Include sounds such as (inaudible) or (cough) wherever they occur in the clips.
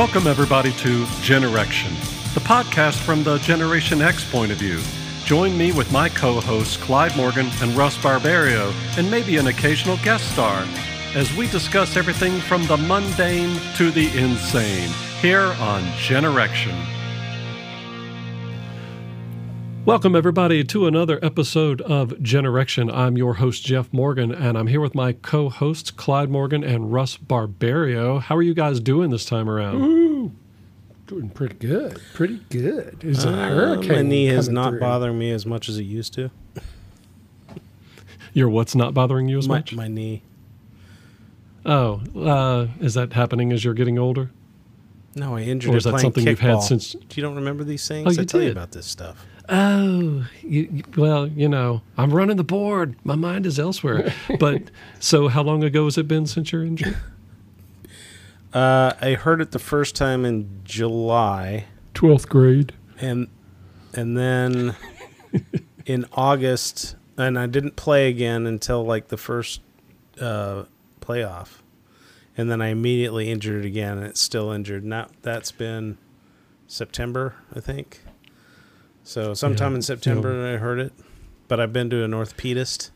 Welcome, everybody, to Generation, the podcast from the Generation X point of view. Join me with my co hosts Clyde Morgan and Russ Barbario, and maybe an occasional guest star, as we discuss everything from the mundane to the insane here on Generation. Welcome, everybody, to another episode of Generation. I'm your host, Jeff Morgan, and I'm here with my co hosts, Clyde Morgan and Russ Barbario. How are you guys doing this time around? Ooh, doing pretty good. Pretty good. Is a Uh, hurricane? My knee is not through. bothering me as much as it used to. Your what's not bothering you as My, much? my knee. Oh, uh, is that happening as you're getting older? No, I injured Or it is that playing something you've had kickball. since- You don't remember these things? Oh, you I tell you about this stuff. Oh, you, you- well, you know, I'm running the board. My mind is elsewhere. but (laughs) so, how long ago has it been since your injury? (laughs) Uh, I heard it the first time in July, 12th grade. and and then (laughs) in August, and I didn't play again until like the first uh, playoff, and then I immediately injured again, and it's still injured. Now that's been September, I think. So sometime Yeah, in September I heard it, but I've been to an orthopedist,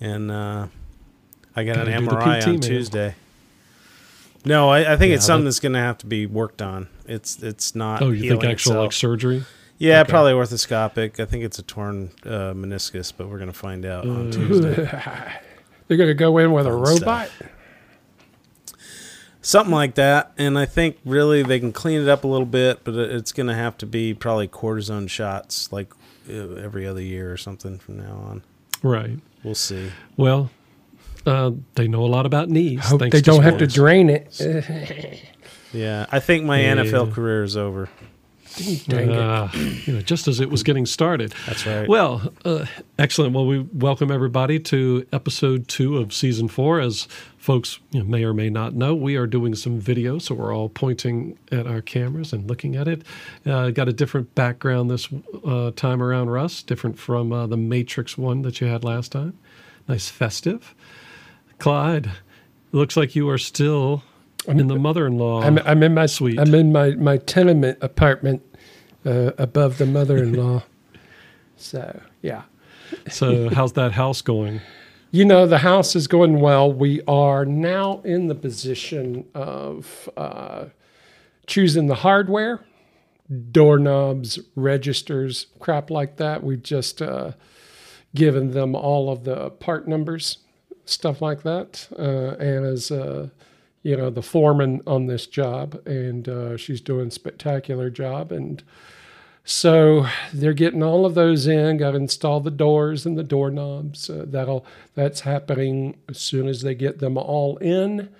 and uh, I got Gotta an MRI PT, on man. Tuesday. No, I, I think Yeah, it's something that- that's going to have to be worked on. It's it's not. Oh, you think actual like surgery? Yeah, Okay. probably orthoscopic. I think it's a torn uh, meniscus, but we're going to find out on Tuesday. (laughs) They're going to go in with a robot. Something like that. And I think really they can clean it up a little bit, but it's going to have to be probably cortisone shots like uh, every other year or something from now on. Right. We'll see. Well, uh, they know a lot about knees. Hope they don't have to drain it. (laughs) Yeah, I think my Yeah. NFL career is over. Dang it. Uh, you know, just as it was getting started. That's right. Well, uh, excellent. Well, we welcome everybody to episode two of season four. As folks you know, may or may not know, we are doing some video, so we're all pointing at our cameras and looking at it. Uh, got a different background this uh, time around, Russ, different from uh, the Matrix one that you had last time. Nice festive. Clyde, looks like you are still I'm in the mother-in-law I'm, I'm in my suite. I'm in my, my tenement apartment uh, above the mother-in-law. (laughs) so yeah, so, how's that house going? you know the house is going well. We are now in the position of uh, choosing the hardware, doorknobs, registers, crap like that. We've just uh, given them all of the part numbers, stuff like that. Uh, Anna's, uh, you know, the foreman on this job, and uh, she's doing spectacular job. And so they're getting all of those in. Got to install the doors and the doorknobs. Uh, that'll that's happening as soon as they get them all in.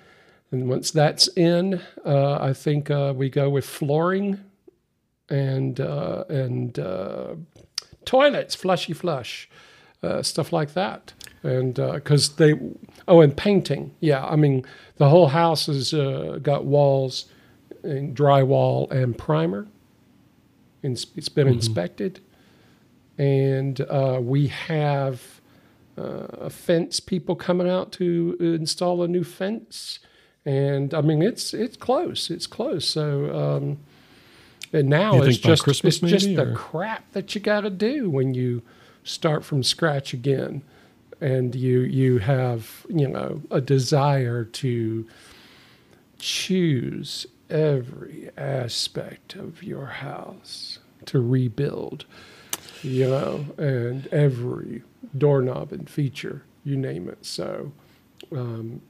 And once that's in, uh, I think uh, we go with flooring and uh, and uh, toilets, flushy flush, uh, stuff like that. And because they, oh, and painting, yeah. I mean, the whole house has uh, got walls, and drywall and primer. And it's been inspected, and uh, we have uh, a fence people coming out to install a new fence. And I mean, it's it's close. It's close. So. Um, and now it's just Christmas it's just maybe, the crap that you got to do when you start from scratch again, and you you have you know a desire to choose every aspect of your house to rebuild, you know, and every doorknob and feature, you name it. So, um,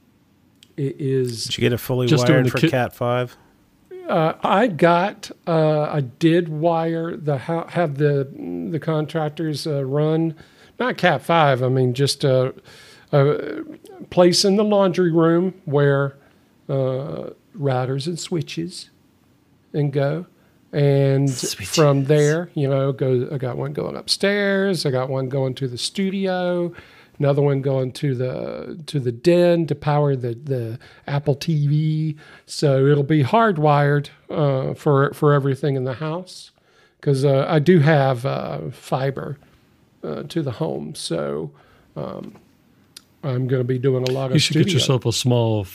it is. Did you get it fully wired for kit- Cat 5? Uh, I got, uh, I did wire the ha- have the the contractors uh, run, not Cat five. I mean just a, a place in the laundry room where uh, routers and switches, and go, and from there, you know, go. I got one going upstairs. I got one going to the studio. Another one going to the to the den to power the, the Apple TV. So it'll be hardwired uh, for for everything in the house because uh, I do have uh, fiber uh, to the home. So um, I'm going to be doing a lot of. You should get yourself a small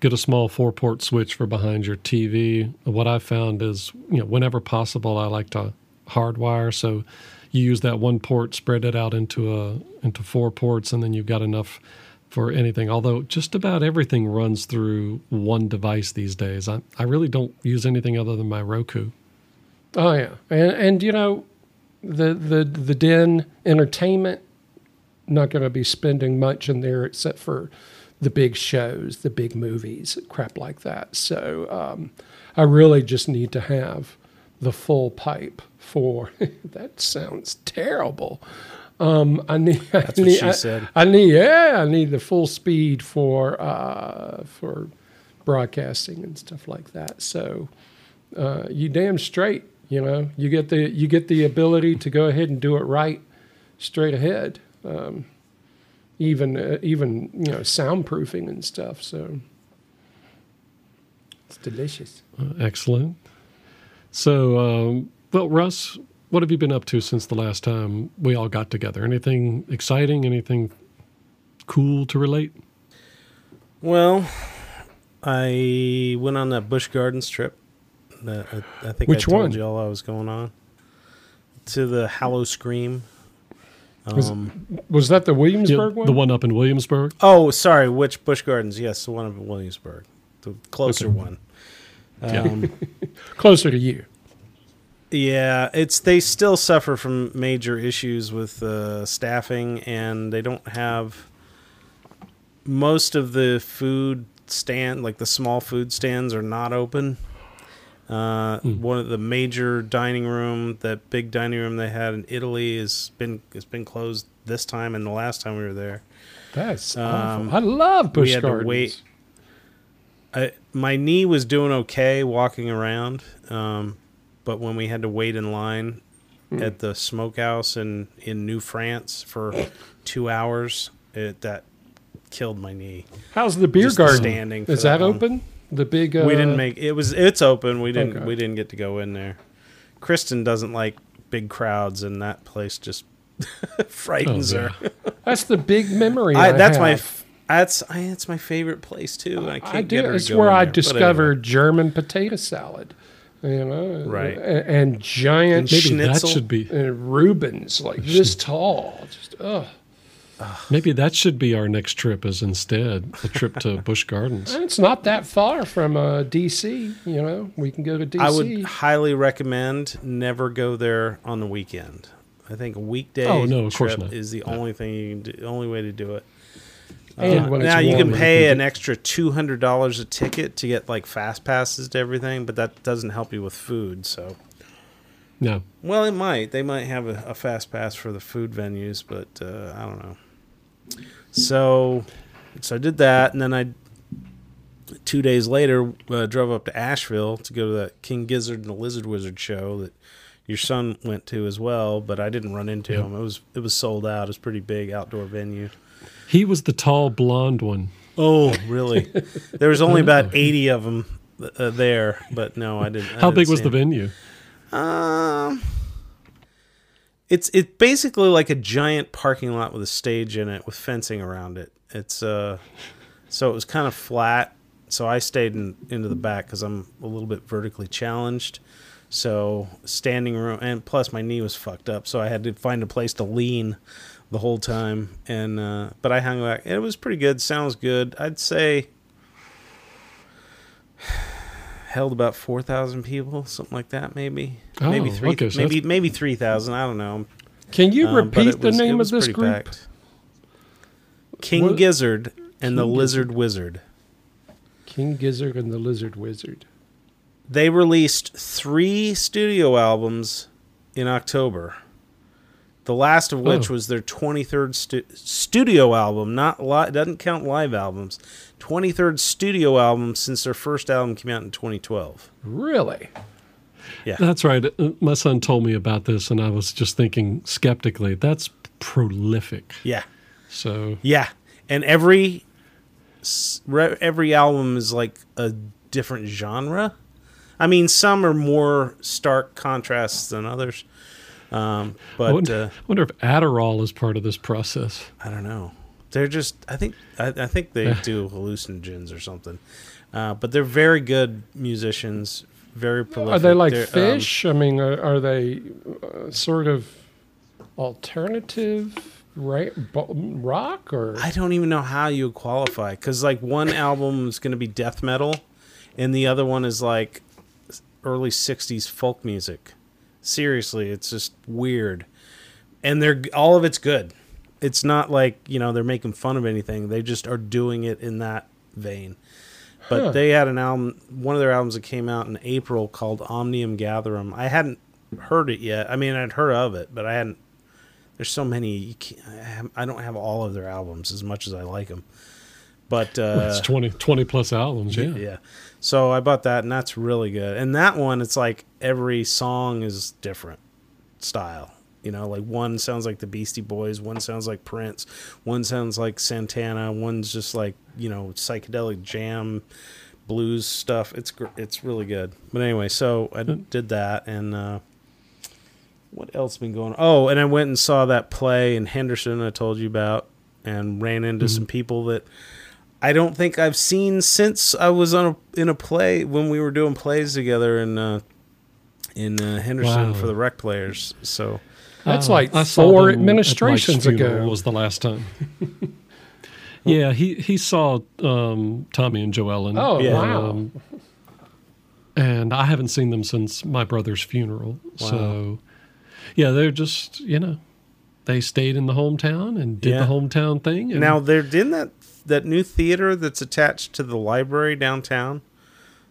get a small four port switch for behind your TV. What I found is, you know, whenever possible, I like to hardwire. So you use that one port, spread it out into a into four ports, and then you've got enough for anything. Although just about everything runs through one device these days. I, I really don't use anything other than my Roku. Oh yeah, and and you know, the the the den entertainment not going to be spending much in there except for the big shows, the big movies, crap like that. So um, I really just need to have the full pipe for. (laughs) that sounds terrible. Um, I need. That's I what she I, said. I need. Yeah, I need the full speed for uh, for broadcasting and stuff like that. So uh, you damn straight. You know, you get the you get the ability to go ahead and do it right, straight ahead. Um, even uh, even you know soundproofing and stuff. So it's delicious. Uh, excellent. So, um, well, Russ, what have you been up to since the last time we all got together? Anything exciting? Anything cool to relate? Well, I went on that Busch Gardens trip. That I, I think Which I told one? you all I was going on to the Howl-O-Scream. Was- Um, Was that the Yeah, Williamsburg one? the one up in Williamsburg. oh, sorry, which Busch Gardens? Yes, the one in Williamsburg, the closer Okay. one. Yeah. Um, (laughs) Closer to you. Yeah, it's they still suffer from major issues with uh, staffing, and they don't have most of the food stand, like the small food stands, are not open. Uh, Hmm. One of the major dining room, that big dining room they had in Italy, has been has been closed this time and the last time we were there. That's Um, awful. I love Busch we had to wait. I, my knee was doing okay walking around, um, but when we had to wait in line Hmm. at the smokehouse in in New France for two hours, it that killed my knee. How's the beer Just garden? standing Is that that, long. open? The big. Uh, we didn't make it was it's open. We didn't Okay. we didn't get to go in there. Kristen doesn't like big crowds, and that place just (laughs) frightens Oh, her. That's the big memory. (laughs) I, I, that's my f- that's I, that's my favorite place too. I can't I get do. It's where I there. Discovered anyway. German potato salad. You know, Right. a- and, giant And Maybe Schnitzel? that should be. and Reubens like (laughs) this tall. Just ugh. Maybe that should be our next trip. Is instead a trip to (laughs) Busch Gardens. It's not that far from uh, DC. You know, we can go to DC. I would highly recommend never go there on the weekend. I think a weekday Oh, no, of course trip not. is the only thing you can do, only way to do it. And Uh, now you can pay an extra two hundred dollars a ticket to get like fast passes to everything, but that doesn't help you with food. So, No, well, it might. They might have a, a fast pass for the food venues, but uh, I don't know. So, so I did that, and then I two days later uh, drove up to Asheville to go to that King Gizzard and the Lizard Wizard show that your son went to as well, but I didn't run into Yeah. him. It was it was sold out. It was a pretty big outdoor venue. he was the tall blonde one. Oh, really? (laughs) there was only about eighty of them uh, there, but no, I didn't. I How didn't big was see the him. venue? Um, it's it's basically like a giant parking lot with a stage in it with fencing around it. It's uh, so it was kind of flat. So I stayed in into the back because I'm a little bit vertically challenged. So standing room, and plus my knee was fucked up, so I had to find a place to lean the whole time. And uh, but I hung back. It was pretty good. Sounds good. I'd say held about four thousand people, something like that, maybe. Oh, maybe three. okay, so maybe maybe three thousand. I don't know. Can you Um, repeat the was- name of this group? packed. King What- Gizzard and the King Lizard Wizard. King Gizzard and the Lizard Wizard. They released three studio albums in October. The last of which Oh. was their 23rd stu- studio album, not li- doesn't count live albums. 23rd studio album since their first album came out in 2012. Really? Yeah. That's right. Uh, My son told me about this, and I was just thinking skeptically. That's prolific. Yeah. So Yeah, and every every album is like a different genre. I mean, some are more stark contrasts than others. Um, I but wonder, uh, I wonder if Adderall is part of this process. I don't know. They're just I think I, I think they do hallucinogens or something. Uh, but they're very good musicians, very prolific. Are they like They're, um, fish? I mean, are, are they uh, sort of alternative bo- rock or? I don't even know how you qualify because like one album is going to be death metal, and the other one is like early '60s folk music. Seriously, it's just weird, and they're all of it's good. It's not like you know they're making fun of anything. They just are doing it in that vein. But Huh. they had an album, one of their albums that came out in April called Omnium Gatherum. I hadn't heard it yet. I mean, I'd heard of it, but I hadn't. There's so many. You can't, I have- I don't have all of their albums as much as I like them. But uh, it's 20, 20 plus albums. Yeah. yeah. So I bought that, and that's really good. And that one, it's like every song is different style. You know, like one sounds like the Beastie Boys, one sounds like Prince, one sounds like Santana, one's just like you know psychedelic jam, blues stuff. It's gr- it's really good. But anyway, so I did that, and uh, what else been going? on? Oh, and I went and saw that play in Henderson I told you about, and ran into some people that I don't think I've seen since I was on a, in a play when we were doing plays together in uh, in uh, Henderson Wow. for the rec players. So That's Uh, like I four administrations ago. Was the last time. (laughs) yeah, he he saw um, Tommy and Joellen. Oh, Yeah. wow. and I haven't seen them since my brother's funeral. So, yeah, they're just you know, they stayed in the hometown and did Yeah. the hometown thing. And now they're in that that new theater that's attached to the library downtown.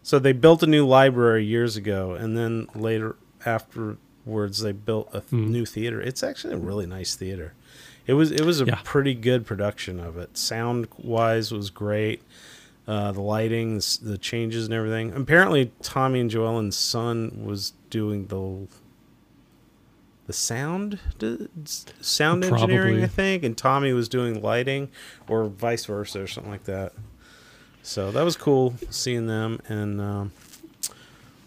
So they built a new library years ago, and then later afterwards they built a th- new theater. It's actually a really nice theater. It was it was a Yeah. pretty good production of it. Sound wise was great. Uh, the lighting, the, the changes, and everything. Apparently, Tommy and Joellen's son was doing the the sound sound engineering, Probably. I think, and Tommy was doing lighting, or vice versa, or something like that. So that was cool seeing them. And um,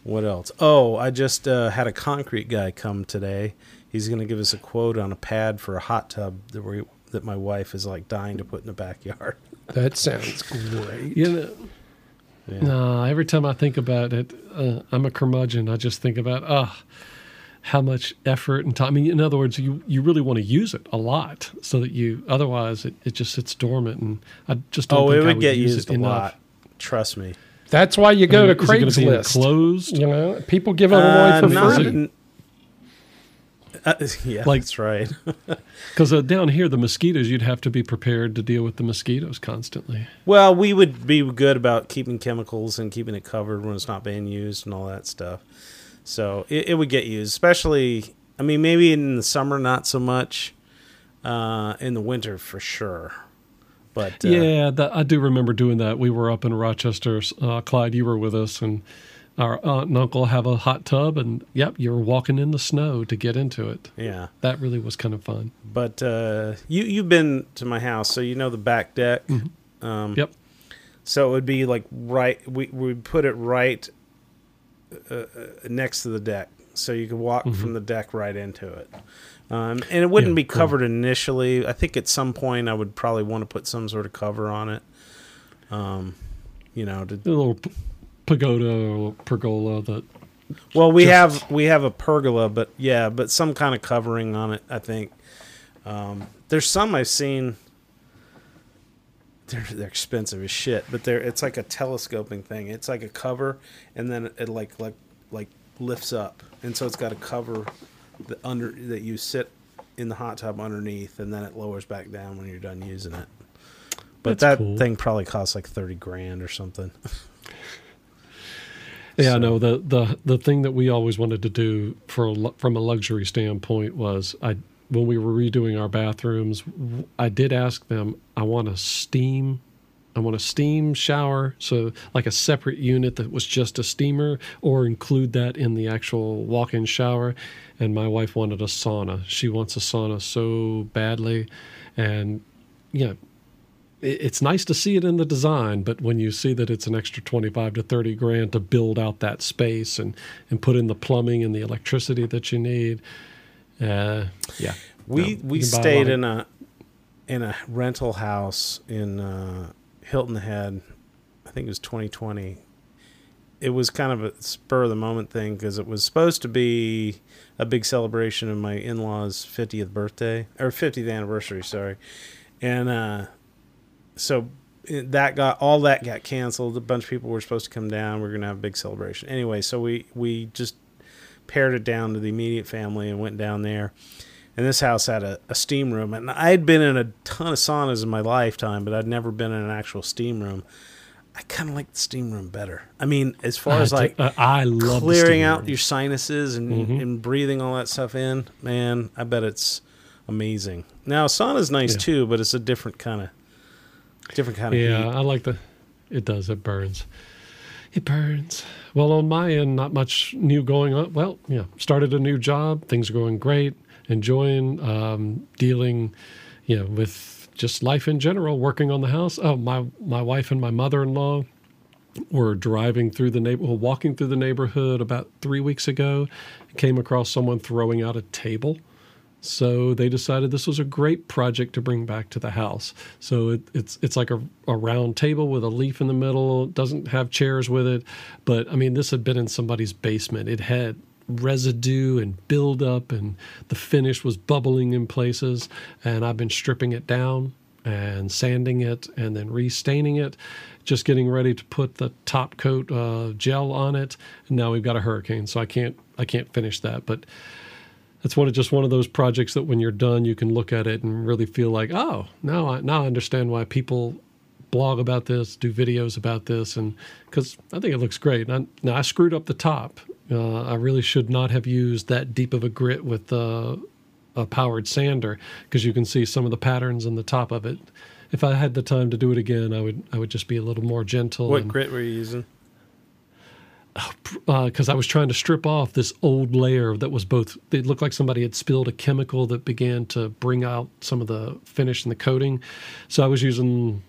what else? Oh, I just uh, had a concrete guy come today. He's going to give us a quote on a pad for a hot tub that we that my wife is like dying to put in the backyard. (laughs) That sounds great. you know, Yeah. no, every time I think about it, uh, I'm a curmudgeon. I just think about ah. How much effort and time. I mean, in other words, you, you really want to use it a lot so that you, otherwise, it, it just sits dormant. And I just don't Oh, think it I would get use used it a enough. lot. Trust me. That's why you go I mean, to is it gonna be Craigslist. enclosed? You know, people give it Uh, away for not- free. n- uh, (laughs) yeah, Like- that's right. (laughs) Because uh, down here, the mosquitoes, you'd have to be prepared to deal with the mosquitoes constantly. Well, we would be good about keeping chemicals and keeping it covered when it's not being used and all that stuff. So it, it would get used, especially. I mean, maybe in the summer, not so much. Uh, in the winter, for sure. But uh, yeah, that, I do remember doing that. We were up in Rochester. Uh, Clyde, you were with us, and our aunt and uncle have a hot tub, and yep, you were walking in the snow to get into it. yeah. That really was kind of fun. But uh, you you've been to my house, so you know the back deck. Um, Yep. So it would be like right. We we would put it right uh, uh, next to the deck, so you could walk from the deck right into it. Um, and it wouldn't Yeah, be cool. covered initially. I think at some point I would probably want to put some sort of cover on it. Um, you know, to A little p- pagoda or pergola that Well, we Just- have we have a pergola, but yeah, but some kind of covering on it. I think um, there's some I've seen. They're they're expensive as shit, but they're it's like a telescoping thing. It's like a cover, and then it like like like lifts up, and so it's got a cover that under that you sit in the hot tub underneath, and then it lowers back down when you're done using it. But That's that cool. thing probably costs like thirty grand or something. (laughs) Yeah, So- no. The the the thing that we always wanted to do for from a luxury standpoint was I when we were redoing our bathrooms, I did ask them. I want a steam. I want a steam shower, so like a separate unit that was just a steamer, or include that in the actual walk-in shower. And my wife wanted a sauna. She wants a sauna so badly, and know, it's nice to see it in the design, but when you see that it's an extra 25 to 30 grand to build out that space and, and put in the plumbing and the electricity that you need, uh, yeah. We No, we buy a stayed in a in a rental house in uh, Hilton Head. I think it was 2020. It was kind of a spur of the moment thing because it was supposed to be a big celebration of my in laws' 50th birthday or 50th anniversary, sorry. And uh, so that got all that got canceled. A bunch of people were supposed to come down. We are gonna have a big celebration anyway. So we we just pared it down to the immediate family and went down there. And this house had a, a steam room, and I had been in a ton of saunas in my lifetime, but I'd never been in an actual steam room. I kind of like the steam room better. I mean, as far (laughs) as I like do- uh, I love clearing out room. your sinuses and, Mhm. and breathing all that stuff in, man, I bet it's amazing. Now sauna's nice Yeah. too, but it's a different kind of different kind of Yeah, heat. I like the. It does. It burns. It burns. Well, on my end, not much new going on. Well, yeah, started a new job. Things are going great. Enjoying um, dealing, you know, with just life in general. Working on the house. Oh, my my wife and my mother-in-law were driving through the neighbor, well, walking through the neighborhood about three weeks ago. Came across someone throwing out a table. So they decided this was a great project to bring back to the house. So it, it's it's like a, a round table with a leaf in the middle. It doesn't have chairs with it, but I mean this had been in somebody's basement. It had residue and buildup, and the finish was bubbling in places. And I've been stripping it down and sanding it and then restaining it, just getting ready to put the top coat uh, gel on it. And now we've got a hurricane, so I can't I can't finish that, but it's one of just one of those projects that when you're done, you can look at it and really feel like, oh, now I now I understand why people blog about this, do videos about this, and because I think it looks great. And I, now I screwed up the top. Uh, I really should not have used that deep of a grit with uh, a powered sander because you can see some of the patterns in the top of it. If I had the time to do it again, I would I would just be a little more gentle. What and- grit were you using? Because I was trying to strip off this old layer that was both. It looked like somebody had spilled a chemical that began to bring out some of the finish and the coating. So I was using,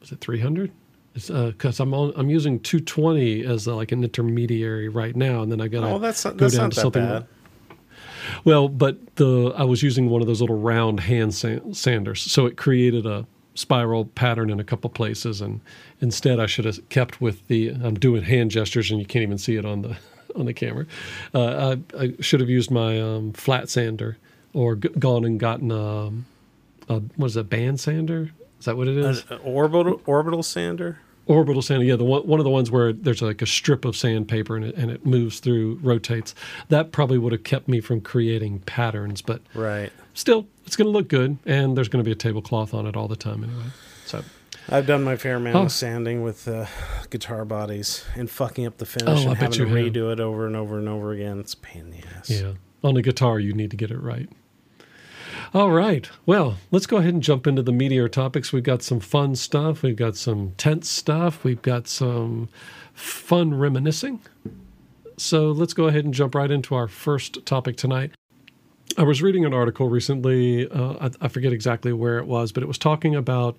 was it 300? Because I'm on, I'm using 220 as uh like an intermediary right now, and then I got Oh, that's not, go down not to that something. bad. Well, but the I was using one of those little round hand sanders, so it created a spiral pattern in a couple places, and instead I should have kept with the. I'm doing hand gestures, and you can't even see it on the (laughs) on the camera. Uh, I, I should have used my um, flat sander, or g- gone and gotten a, a what is it, band sander? Is that what it is? An orbital orbital sander. Orbital sander, yeah, the one, one of the ones where there's like a strip of sandpaper and it, and it moves through, rotates. That probably would have kept me from creating patterns, but Right. Still, it's going to look good, and there's going to be a tablecloth on it all the time anyway. So, I've done my fair amount Oh. of sanding with uh, guitar bodies and fucking up the finish Oh, I and bet having to have. redo it over and over and over again. It's a pain in the ass. yeah, on a guitar, you need to get it right. All right. Well, let's go ahead and jump into the meteor topics. We've got some fun stuff. We've got some tense stuff. We've got some fun reminiscing. So let's go ahead and jump right into our first topic tonight. I was reading an article recently. Uh, I, I forget exactly where it was, but it was talking about,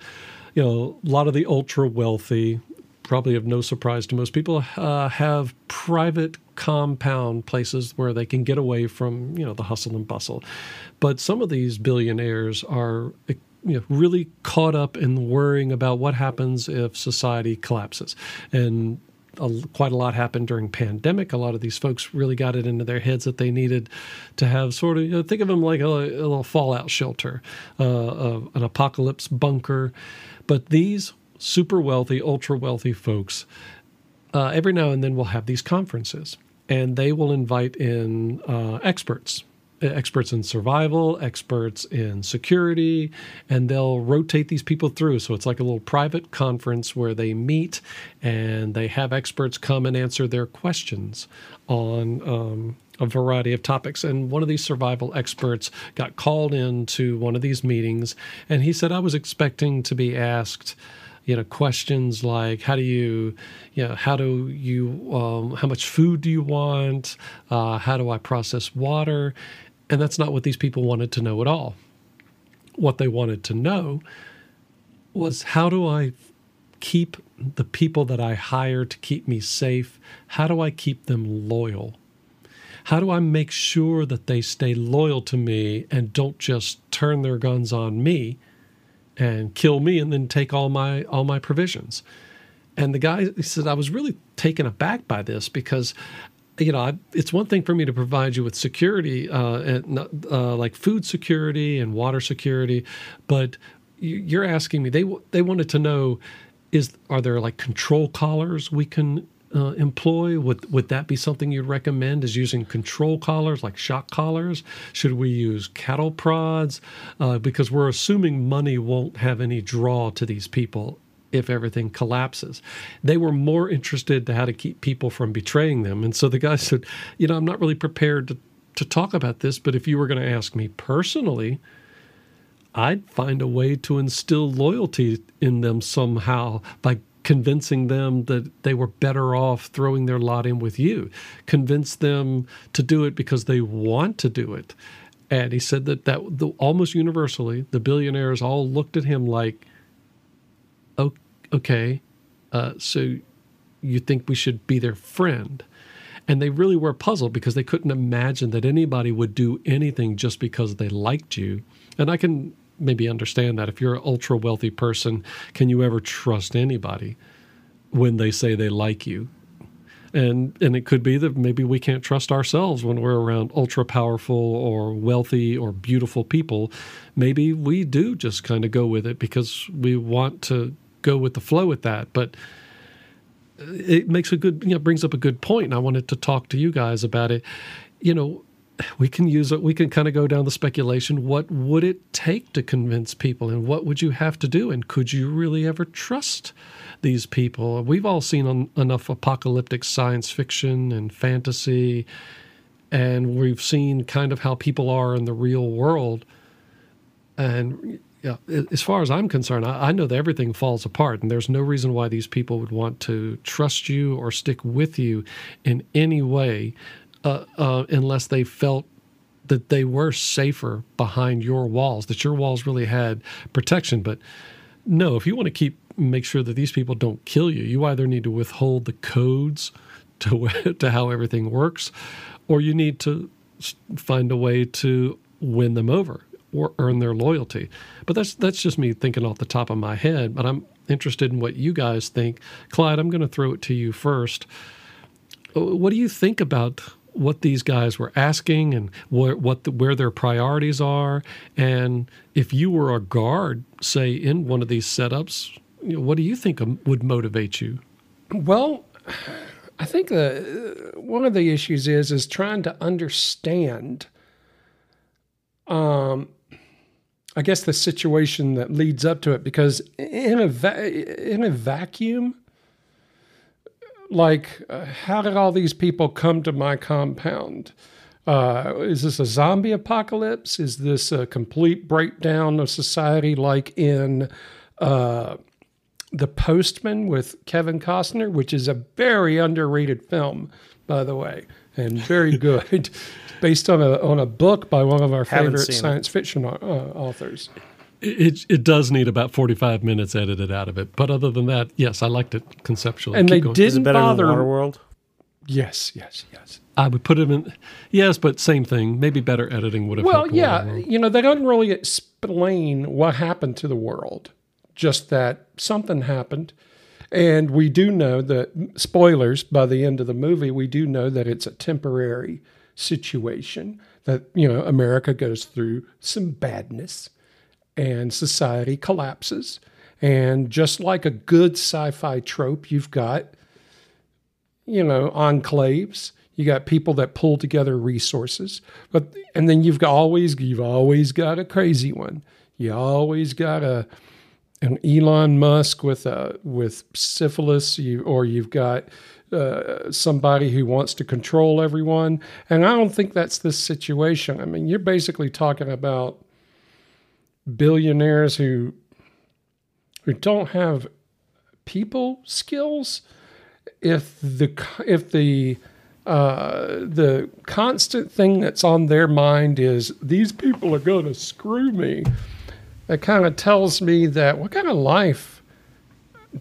you know, a lot of the ultra wealthy, probably of no surprise to most people, uh, have private compound places where they can get away from, you know, the hustle and bustle. But some of these billionaires are, you know, really caught up in worrying about what happens if society collapses. And a, quite a lot happened during pandemic. A lot of these folks really got it into their heads that they needed to have sort of you know, think of them like a, a little fallout shelter, uh, uh, an apocalypse bunker. But these super wealthy, ultra wealthy folks, uh, every now and then will have these conferences, and they will invite in uh, experts experts in survival, experts in security, and they'll rotate these people through. So it's like a little private conference where they meet and they have experts come and answer their questions on um, a variety of topics. And one of these survival experts got called into one of these meetings, and he said, I was expecting to be asked you know questions like how do you you know how do you um, how much food do you want uh, how do i process water and that's not what these people wanted to know at all. What they wanted to know was how do i keep the people that i hire to keep me safe? How do i keep them loyal? How do i make sure that they stay loyal to me and don't just turn their guns on me and kill me and then take all my all my provisions. And the guy said I was really taken aback by this because you know, I, it's one thing for me to provide you with security, uh, and uh, like food security and water security, but you're asking me. They they wanted to know, is are there like control collars we can uh, employ? Would would that be something you'd recommend? Is using control collars like shock collars? Should we use cattle prods? Uh, because we're assuming money won't have any draw to these people if everything collapses. They were more interested to how to keep people from betraying them. And so the guy said, you know, I'm not really prepared to, to talk about this, but if you were going to ask me personally, I'd find a way to instill loyalty in them somehow by convincing them that they were better off throwing their lot in with you. Convince them to do it because they want to do it. And he said that that the, almost universally, the billionaires all looked at him like, okay, uh, so you think we should be their friend? And they really were puzzled because they couldn't imagine that anybody would do anything just because they liked you. And I can maybe understand that. If you're an ultra wealthy person, can you ever trust anybody when they say they like you? And and it could be that maybe we can't trust ourselves when we're around ultra powerful or wealthy or beautiful people. Maybe we do just kind of go with it because we want to go with the flow with that. But it makes a good, you know, brings up a good point, and I wanted to talk to you guys about it. You know, we can use it. We can kind of go down the speculation. What would it take to convince people, and what would you have to do, and could you really ever trust these people? We've all seen on, enough apocalyptic science fiction and fantasy, and we've seen kind of how people are in the real world. And yeah, as far as I'm concerned, I, I, know that everything falls apart, and there's no reason why these people would want to trust you or stick with you in any way, uh, uh, unless they felt that they were safer behind your walls, that your walls really had protection. But no, if you want to keep make sure that these people don't kill you, you either need to withhold the codes to (laughs) to how everything works, or you need to find a way to win them over or earn their loyalty. But that's that's just me thinking off the top of my head. But I'm interested in what you guys think. Clyde, I'm going to throw it to you first. What do you think about what these guys were asking and where, what the, where their priorities are? And if you were a guard, say in one of these setups, you know, what do you think would motivate you? Well, I think the one of the issues is is trying to understand um, I guess the situation that leads up to it because in a va- in a vacuum like uh, how did all these people come to my compound? Uh, is this a zombie apocalypse? Is this a complete breakdown of society like in uh, the postman with kevin costner which is a very underrated film by the way and very (laughs) good based on a on a book by one of our favorite science it. fiction uh, authors. It it does need about forty five minutes edited out of it, but other than that, yes, I liked it conceptually. And Keep they going. didn't Is it better bother. Than Waterworld? Yes, yes, yes. I would put it in. Yes, but same thing. Maybe better editing would have. Well, yeah, you know, they don't really explain what happened to the world. Just that something happened. And we do know that, spoilers, by the end of the movie, we do know that it's a temporary situation that you know America goes through some badness and society collapses. And just like a good sci-fi trope you've got you know enclaves you got people that pull together resources but and then you've got always you've always got a crazy one. You always got a an Elon Musk with a with syphilis you, or you've got uh, somebody who wants to control everyone. And I don't think that's this situation. I mean, you're basically talking about billionaires who who don't have people skills. If the if the uh, the constant thing that's on their mind is these people are going to screw me. That kind of tells me that what kind of life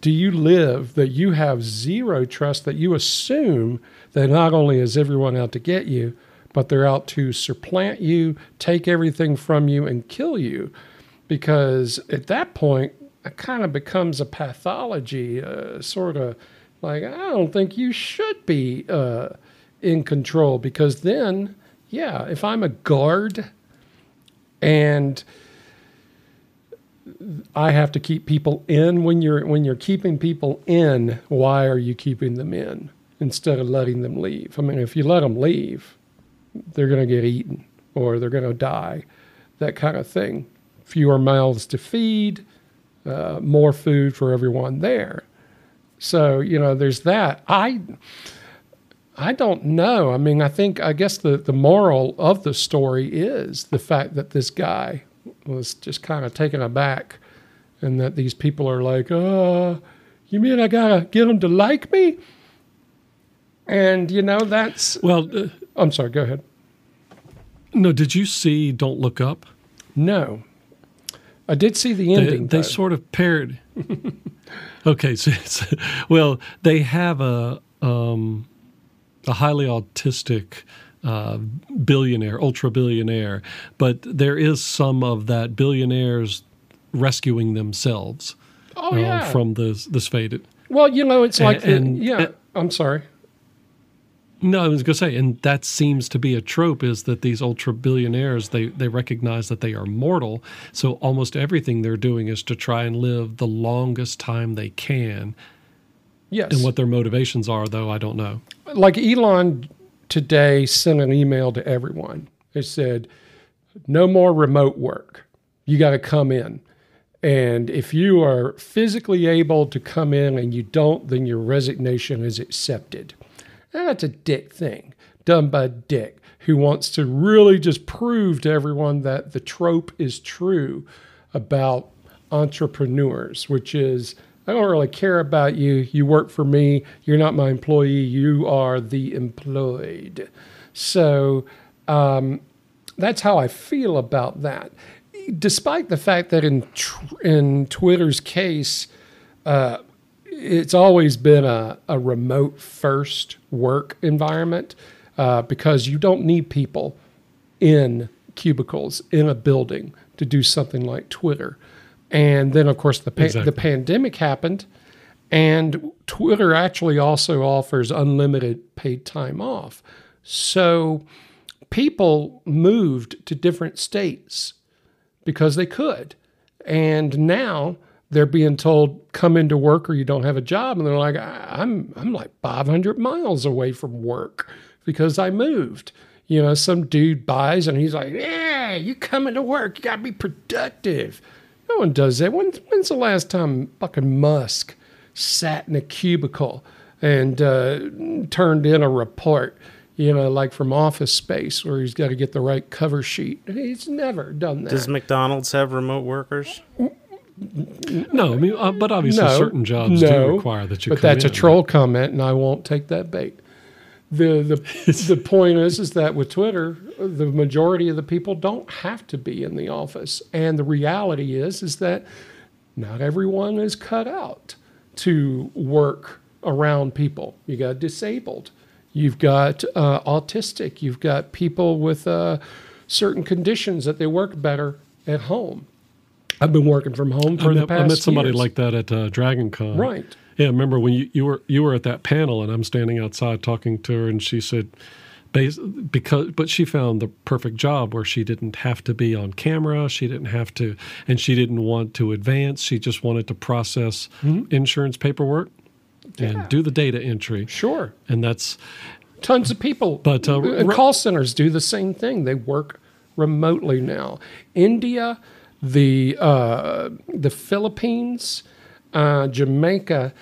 do you live that you have zero trust that you assume that not only is everyone out to get you, but they're out to supplant you, take everything from you, and kill you? because at that point it kind of becomes a pathology, uh, sort of like I don't think you should be uh, in control because then, yeah, if I'm a guard and I have to keep people in when you're when you're keeping people in, why are you keeping them in instead of letting them leave? I mean, if you let them leave, they're going to get eaten or they're going to die, that kind of thing. Fewer mouths to feed, uh, more food for everyone there. So you know, there's that. I I don't know. I mean, I think I guess the the moral of the story is the fact that this guy was just kind of taken aback, and that these people are like, "Uh, you mean I gotta get them to like me?" And you know, that's Well, uh, I'm sorry. Go ahead. no, did you see Don't Look Up? No, I did see the ending. they though. sort of paired. (laughs) okay, so well, they have a um, a highly autistic uh, billionaire, ultra billionaire, but there is some of that billionaires rescuing themselves oh uh, yeah. from this this faded. well, you know, it's like the, and- yeah. and- I'm sorry. No, I was going to say, and that seems to be a trope is that these ultra billionaires they they recognize that they are mortal, so almost everything they're doing is to try and live the longest time they can. Yes. And what their motivations are, though, I don't know. like Elon today sent an email to everyone. It said, "No more remote work. You got to come in." And if you are physically able to come in and you don't, then your resignation is accepted. And that's a dick thing done by dick who wants to really just prove to everyone that the trope is true about entrepreneurs, which is I don't really care about you. You work for me. You're not my employee. You are the employed. So um, that's how I feel about that. Despite the fact that in in Twitter's case, uh, it's always been a, a remote first work environment uh, because you don't need people in cubicles in a building to do something like Twitter. And then, of course, the pa- Exactly. the pandemic happened, and Twitter actually also offers unlimited paid time off. So people moved to different states because they could. And now they're being told, come into work or you don't have a job. And they're like, "I- I'm, I'm like 500 miles away from work because I moved. You know, some dude buys and he's like, yeah, you coming to work. You got to be productive. No one does that. When, when's the last time fucking Musk sat in a cubicle and uh, turned in a report? You know, like from Office Space, where he's got to get the right cover sheet. He's never done that. Does McDonald's have remote workers? No, I mean, uh, but obviously, No, certain jobs no, do require that you. but come that's a troll comment, and I won't take that bait. The the (laughs) The point is, is that with Twitter, the majority of the people don't have to be in the office, and the reality is, is that not everyone is cut out to work around people. You got disabled, you've got uh, autistic, you've got people with uh, certain conditions that they work better at home. I've been working from home for I the met, past I met somebody years. like that at uh, Dragon Con. right. Yeah, remember when you, you were you were at that panel and I'm standing outside talking to her and she said because but she found the perfect job where she didn't have to be on camera, she didn't have to and she didn't want to advance, she just wanted to process insurance paperwork and Yeah. do the data entry. Sure. And that's Tons of people. But, uh, and call centers do the same thing. They work remotely now. India, the uh, the Philippines, uh, Jamaica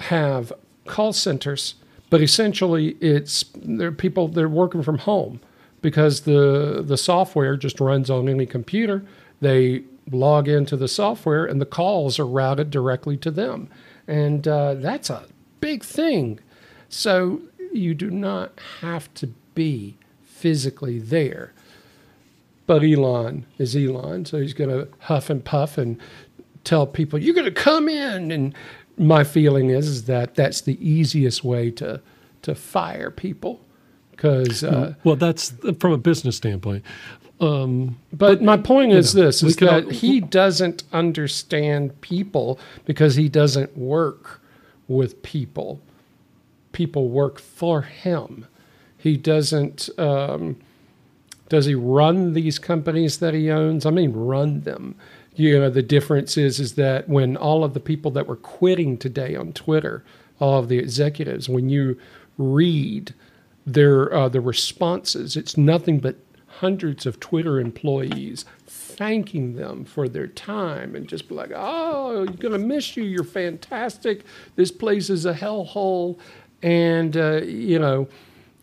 have call centers, but essentially it's they're people they're working from home because the the software just runs on any computer. They log into the software and the calls are routed directly to them, and uh, that's a big thing. So you do not have to be physically there. But Elon is Elon, so he's going to huff and puff and tell people, "You're going to come in." And my feeling is, is that that's the easiest way to to fire people because. Uh, well, that's from a business standpoint. Um, but my point is know, this: is that al- he doesn't understand people because he doesn't work with people. People work for him. He doesn't. Um, does he run these companies that he owns? I mean, run them. You know, the difference is is that when all of the people that were quitting today on Twitter, all of the executives, when you read their uh, the responses, it's nothing but hundreds of Twitter employees thanking them for their time and just be like, "Oh, you're gonna miss you. You're fantastic. This place is a hellhole," and uh, you know.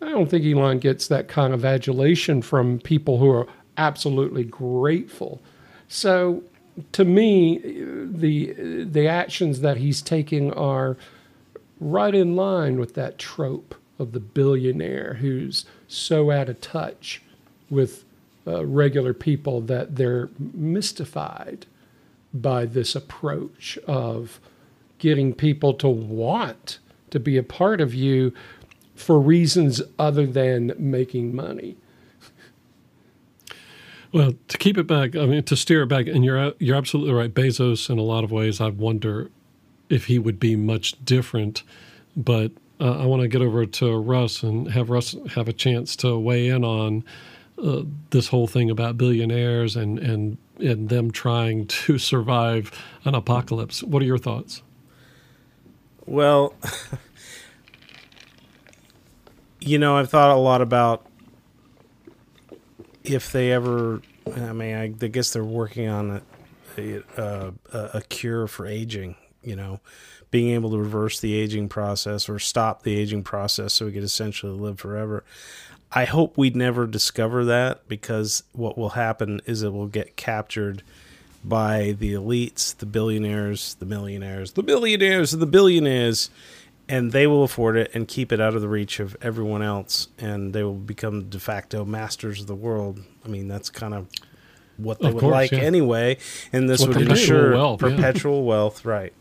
I don't think Elon gets that kind of adulation from people who are absolutely grateful. So, to me, the the actions that he's taking are right in line with that trope of the billionaire who's so out of touch with uh, regular people that they're mystified by this approach of getting people to want to be a part of you for reasons other than making money. Well, to keep it back, I mean, to steer it back, and you're you're absolutely right. Bezos, in a lot of ways, I wonder if he would be much different. But uh, I want to get over to Russ and have Russ have a chance to weigh in on uh, this whole thing about billionaires and and and them trying (laughs) to survive an apocalypse. What are your thoughts? Well, (laughs) you know, I've thought a lot about if they ever. I mean, I, guess they're working on a, a, a, a cure for aging. You know, being able to reverse the aging process or stop the aging process so we could essentially live forever. I hope we'd never discover that because what will happen is it will get captured by the elites, the billionaires, the millionaires, the billionaires, the billionaires, and they will afford it and keep it out of the reach of everyone else, and they will become de facto masters of the world. I mean, that's kind of what they Of would course, like yeah. anyway, and this would ensure Perpetual wealth, yeah. wealth, right?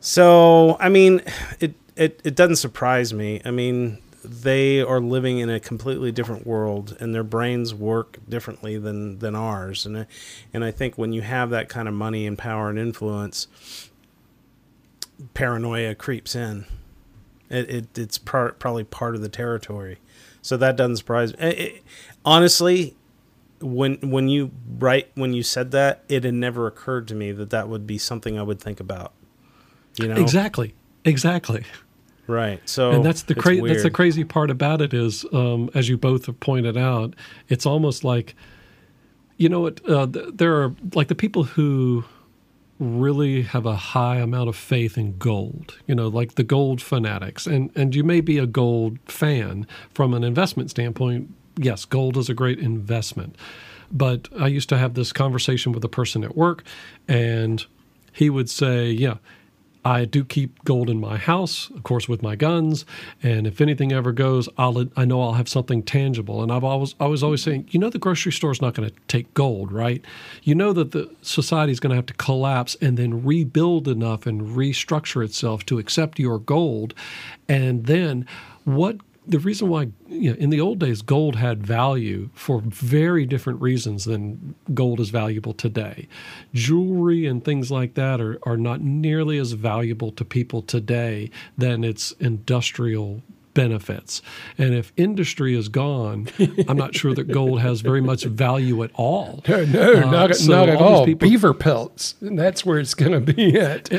So, I mean, it, it it doesn't surprise me. I mean, they are living in a completely different world, and their brains work differently than than ours. And and I think when you have that kind of money and power and influence, paranoia creeps in. It, it it's par- probably part of the territory, so that doesn't surprise me. It- it- honestly, when when you right when you said that, it had never occurred to me that that would be something I would think about. You know, Exactly. Exactly. right? So and that's the crazy that's the crazy part about it is um, as you both have pointed out it's almost like you know what uh, th- there are like the people who really have a high amount of faith in gold you know like the gold fanatics. And and you may be a gold fan from an investment standpoint. Yes gold is a great investment. But i used to have this conversation with a person at work and he would say yeah I do keep gold in my house, of course, with my guns. And if anything ever goes, I'll I know I'll have something tangible. And I've always I was always saying, you know, the grocery store is not going to take gold, right? You know that the society is going to have to collapse and then rebuild enough and restructure itself to accept your gold. And then what the reason why you know, in the old days gold had value for very different reasons than gold is valuable today. Jewelry and things like that are, are not nearly as valuable to people today than its industrial benefits. And if industry is gone, I'm not sure that gold has very much value at all. (laughs) No, no Uh, not, so not at all people- Beaver pelts. And that's where it's going to be at.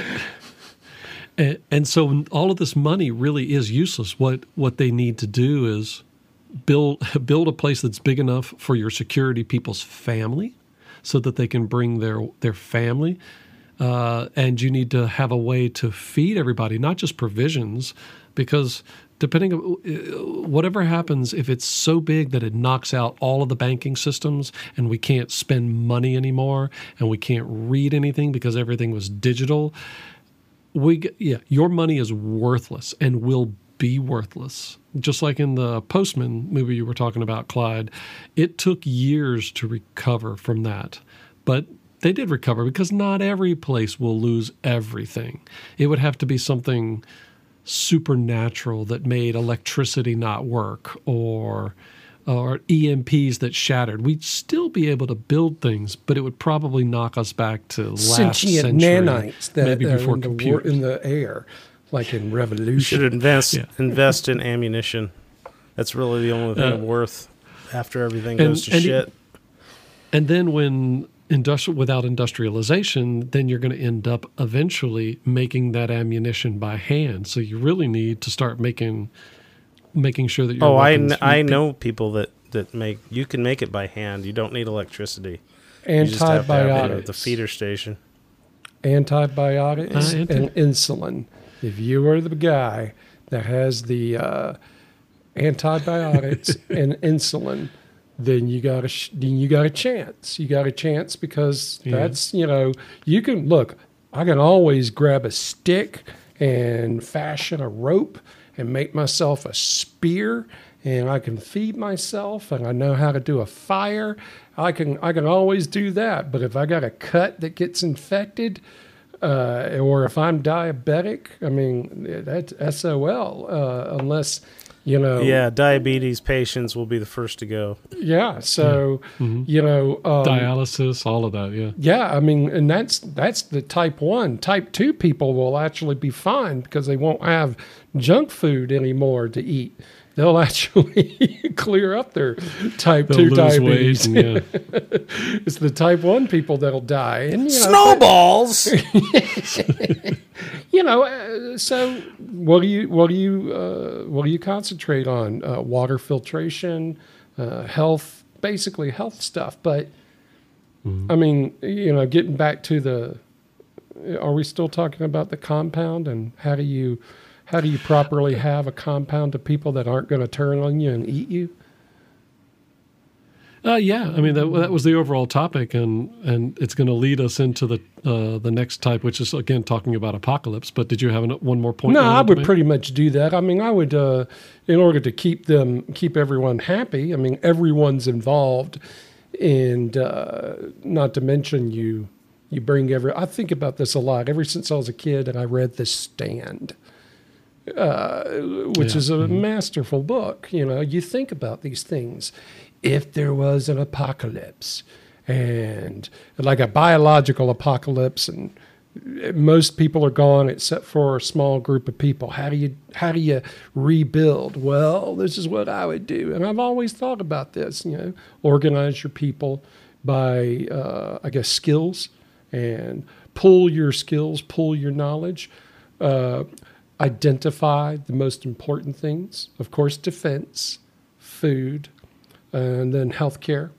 And, and so all of this money really is useless. What what they need to do is build (laughs) build a place that's big enough for your security people's family, so that they can bring their their family. Uh, and you need to have a way to feed everybody, not just provisions, because depending on uh, whatever happens, if it's so big that it knocks out all of the banking systems and we can't spend money anymore and we can't read anything because everything was digital, we yeah, your money is worthless and will be worthless. Just like in the Postman movie you were talking about, Clyde, it took years to recover from that, but they did recover because not every place will lose everything. It would have to be something supernatural that made electricity not work or or EMPs that shattered, we'd still be able to build things, but it would probably knock us back to last Sentient century, nanites that maybe are before in, the, war- computers. in the air, like in Should Revolution. invest Yeah. invest in ammunition. That's really the only thing Uh, worth after everything and- goes to and shit. And then when industrial without industrialization, then you're going to end up eventually making that ammunition by hand. So you really need to start making making sure that your oh, I, kn- I repeat- know people that that make. You can make it by hand. You don't need electricity. You just have have Antibiotics. the feeder station. antibiotics Uh, anti- and insulin. If you are the guy that has the uh, antibiotics (laughs) and insulin, then you got a sh- then you got a chance. You got a chance because Yeah. that's you know you can look. I can always grab a stick and fashion a rope and make myself a spear and I can feed myself and I know how to do a fire. I can I can always do that. But if I got a cut that gets infected, uh, or if I'm diabetic, I mean that's SOL. Uh, unless you know, Yeah, diabetes patients will be the first to go. yeah. So Mhm. you know, um, dialysis, all of that. Yeah. yeah, I mean, and that's that's the type one. Type two people will actually be fine because they won't have junk food anymore to eat. They'll (laughs) actually clear up their type They'll two lose diabetes. And, yeah. (laughs) it's the type one people that'll die. And you know, Snowballs. (laughs) you know, uh, so what do you what do you uh, what do you concentrate on? Uh, water filtration, uh, health, basically health stuff. But I mean, you know, getting back to the, are we still talking about the compound and how do you how do you properly have a compound of people that aren't going to turn on you and eat you? Uh, yeah, I mean that, that was the overall topic, and and it's going to lead us into the uh, the next type, which is again talking about apocalypse. But did you have an, one more point? No, I would pretty much do that. I mean, I would, uh, in order to keep them, keep everyone happy. I mean, everyone's involved, and uh, not to mention you, you bring every. I think about this a lot. Ever since I was a kid, and I read The Stand, uh, which Yeah. is a masterful book. You know, you think about these things. If there was an apocalypse, and like a biological apocalypse, and most people are gone except for a small group of people. How do you how do you rebuild? Well, this is what I would do, and I've always thought about this. You know, organize your people by uh, I guess skills and pull your skills, pull your knowledge. Uh, identify the most important things. Of course, defense, food, and then healthcare.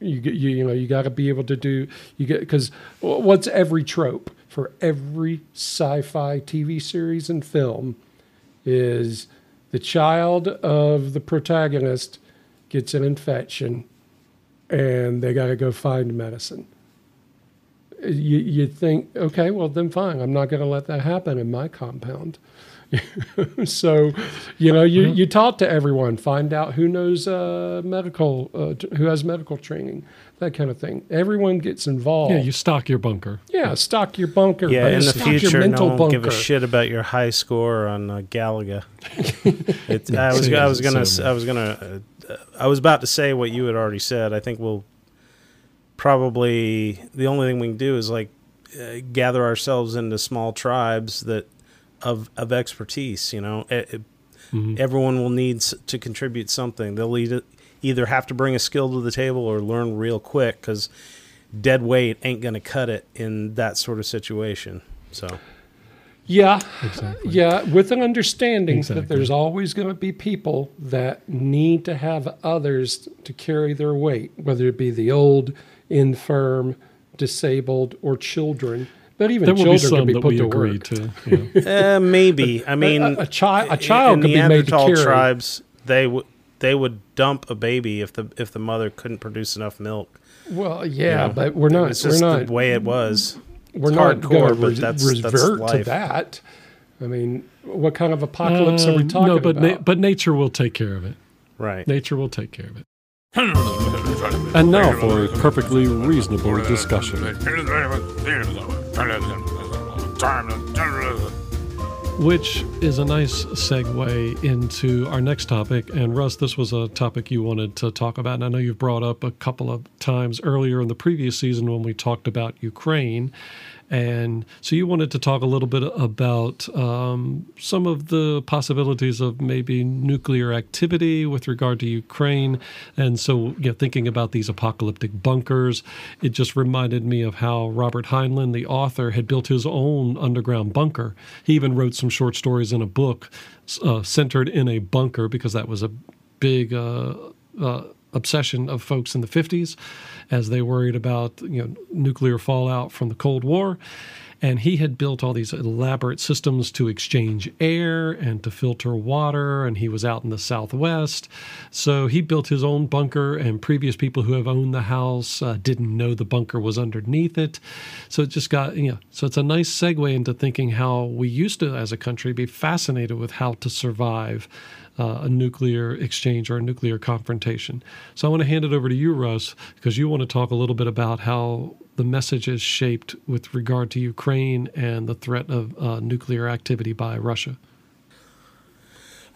You you, you know you got to be able to do you get because what's every trope for every sci-fi TV series and film is the child of the protagonist gets an infection and they got to go find medicine. You you think okay well then fine I'm not going to let that happen in my compound. (laughs) so, you know, you, you talk to everyone, find out who knows uh, medical, uh, t- who has medical training, that kind of thing. Everyone gets involved. Yeah, you stock your bunker. Yeah, stock your bunker. Yeah, in the future, no mental one will give a shit about your high score on uh, Galaga. (laughs) It, I was, I was gonna, I was gonna, uh, I was about to say what you had already said. I think we'll probably the only thing we can do is like uh, gather ourselves into small tribes that of of expertise. You know, it, it- Mhm. everyone will need s- to contribute something. They'll either either have to bring a skill to the table or learn real quick because dead weight ain't gonna cut it in that sort of situation. So. Yeah, Exactly. yeah, with an understanding Exactly. that there's always going to be people that need to have others to carry their weight, whether it be the old, infirm, disabled, or children. But even There will children be some can be that put we to agree work. to. (laughs) Yeah. Uh, maybe. I mean, a, a, chi- a child in could be made to Neanderthal carry. tribes, they would they would dump a baby if the if the mother couldn't produce enough milk. Well, you yeah, know? but we're not. It's We're just not. the way it was. we're it's not hardcore, going but to that's- res- that's revert to that. I mean, what kind of apocalypse are we Um, talking no, but about? na- but nature will take care of it. Right. Nature will take care of it. And now for a perfectly reasonable discussion. which is a nice segue into our next topic. And Russ, this was a topic you wanted to talk about. And I know you've brought up a couple of times earlier in the previous season when we talked about Ukraine and so you wanted to talk a little bit about um, some of the possibilities of maybe nuclear activity with regard to Ukraine. And so, you know, thinking about these apocalyptic bunkers, it just reminded me of how Robert Heinlein, the author, had built his own underground bunker. He even wrote some short stories in a book uh, centered in a bunker because that was a big uh, uh, obsession of folks in the 50s as they worried about you know nuclear fallout from the Cold War. And he had built all these elaborate systems to exchange air and to filter water. And he was out in the Southwest. So he built his own bunker, and previous people who have owned the house uh, didn't know the bunker was underneath it. So it just got, you know, so it's a nice segue into thinking how we used to, as a country, be fascinated with how to survive uh, a nuclear exchange or a nuclear confrontation. So I want to hand it over to you, Russ, because you want to talk a little bit about how the message is shaped with regard to Ukraine and the threat of uh, nuclear activity by Russia.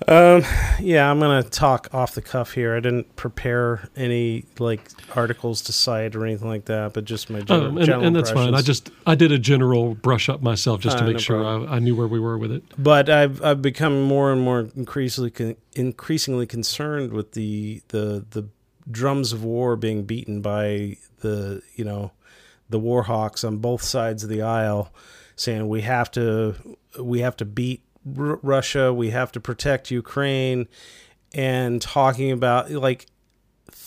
Um, yeah, I'm gonna talk off the cuff here. I didn't prepare any like articles to cite or anything like that, but just my general, um, and, general and that's fine. I just I did a general brush up myself just to Uh, make no sure I, I knew where we were with it. but I've I've become more and more increasingly con- increasingly concerned with the the the drums of war being beaten by the you know the war hawks on both sides of the aisle, saying we have to we have to beat R- Russia, we have to protect Ukraine, and talking about like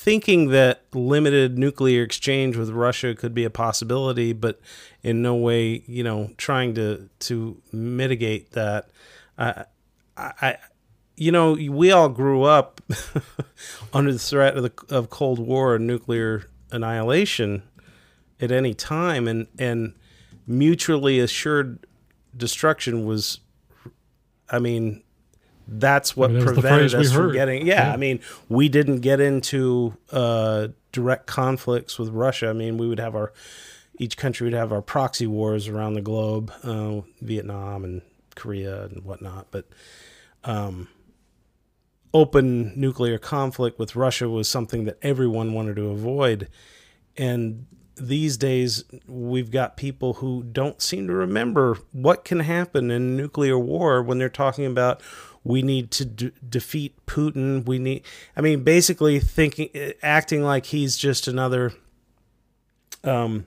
thinking that limited nuclear exchange with Russia could be a possibility, but in no way, you know, trying to to mitigate that. I, I, you know, we all grew up (laughs) under the threat of the of Cold War and nuclear annihilation at any time, and and mutually assured destruction was. I mean, that's what I mean, that prevented us from getting. Yeah, Yeah. I mean, we didn't get into uh, direct conflicts with Russia. I mean, we would have our each country would have our proxy wars around the globe, uh, Vietnam and Korea and whatnot. But um, open nuclear conflict with Russia was something that everyone wanted to avoid. And these days, we've got people who don't seem to remember what can happen in nuclear war when they're talking about we need to d- defeat Putin. We need, I mean, basically thinking, acting like he's just another um,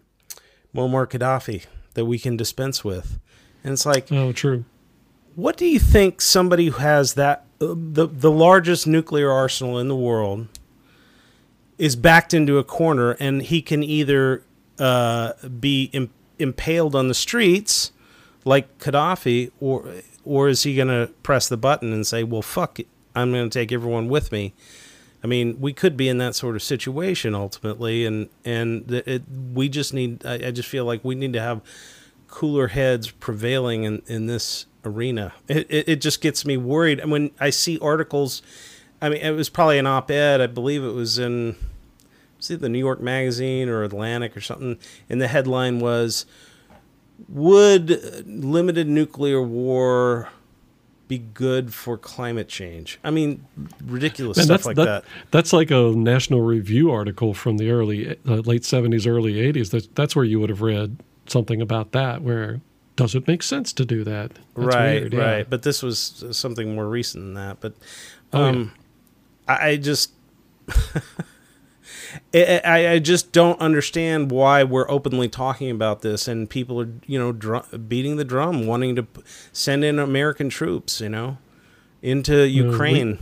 Muammar Gaddafi that we can dispense with. And it's like, Oh, true. what do you think somebody who has that uh, the the largest nuclear arsenal in the world is backed into a corner and he can either uh, be Im- impaled on the streets like Gaddafi or or is he going to press the button and say, "Well, fuck it. I'm going to take everyone with me." I mean, we could be in that sort of situation ultimately, and and it, we just need. I, I just feel like we need to have cooler heads prevailing in, in this arena. It, it it just gets me worried. And when I see articles, I mean, it was probably an op-ed. I believe it was in it the New York Magazine or Atlantic or something, and the headline was, "Would limited nuclear war?" Be good for climate change. I mean, ridiculous And stuff like that, that. That's like a National Review article from the early uh, late seventies, early eighties. That, that's where you would have read something about that. Where does it make sense to do that? That's right, weird, yeah. right. But this was something more recent than that. But Oh, um, I, just, (laughs) I, I just don't understand why we're openly talking about this and people are, you know, dr- beating the drum, wanting to p- send in American troops, you know, into we- Ukraine.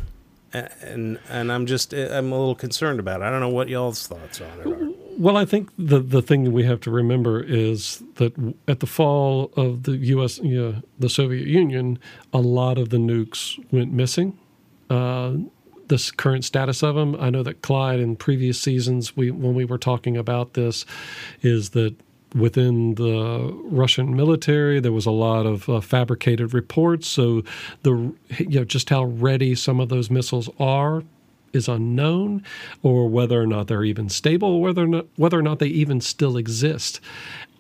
A- and and I'm just I'm a little concerned about it. I don't know what y'all's thoughts on it are. Well, I think the the thing that we have to remember is that at the fall of the U.S. Yeah, the Soviet Union, a lot of the nukes went missing. Uh, this current status of them, I know that Clyde in previous seasons, we when we were talking about this, is that within the Russian military there was a lot of uh, fabricated reports. So the you know just how ready some of those missiles are is unknown, or whether or not they're even stable, whether or not whether or not they even still exist.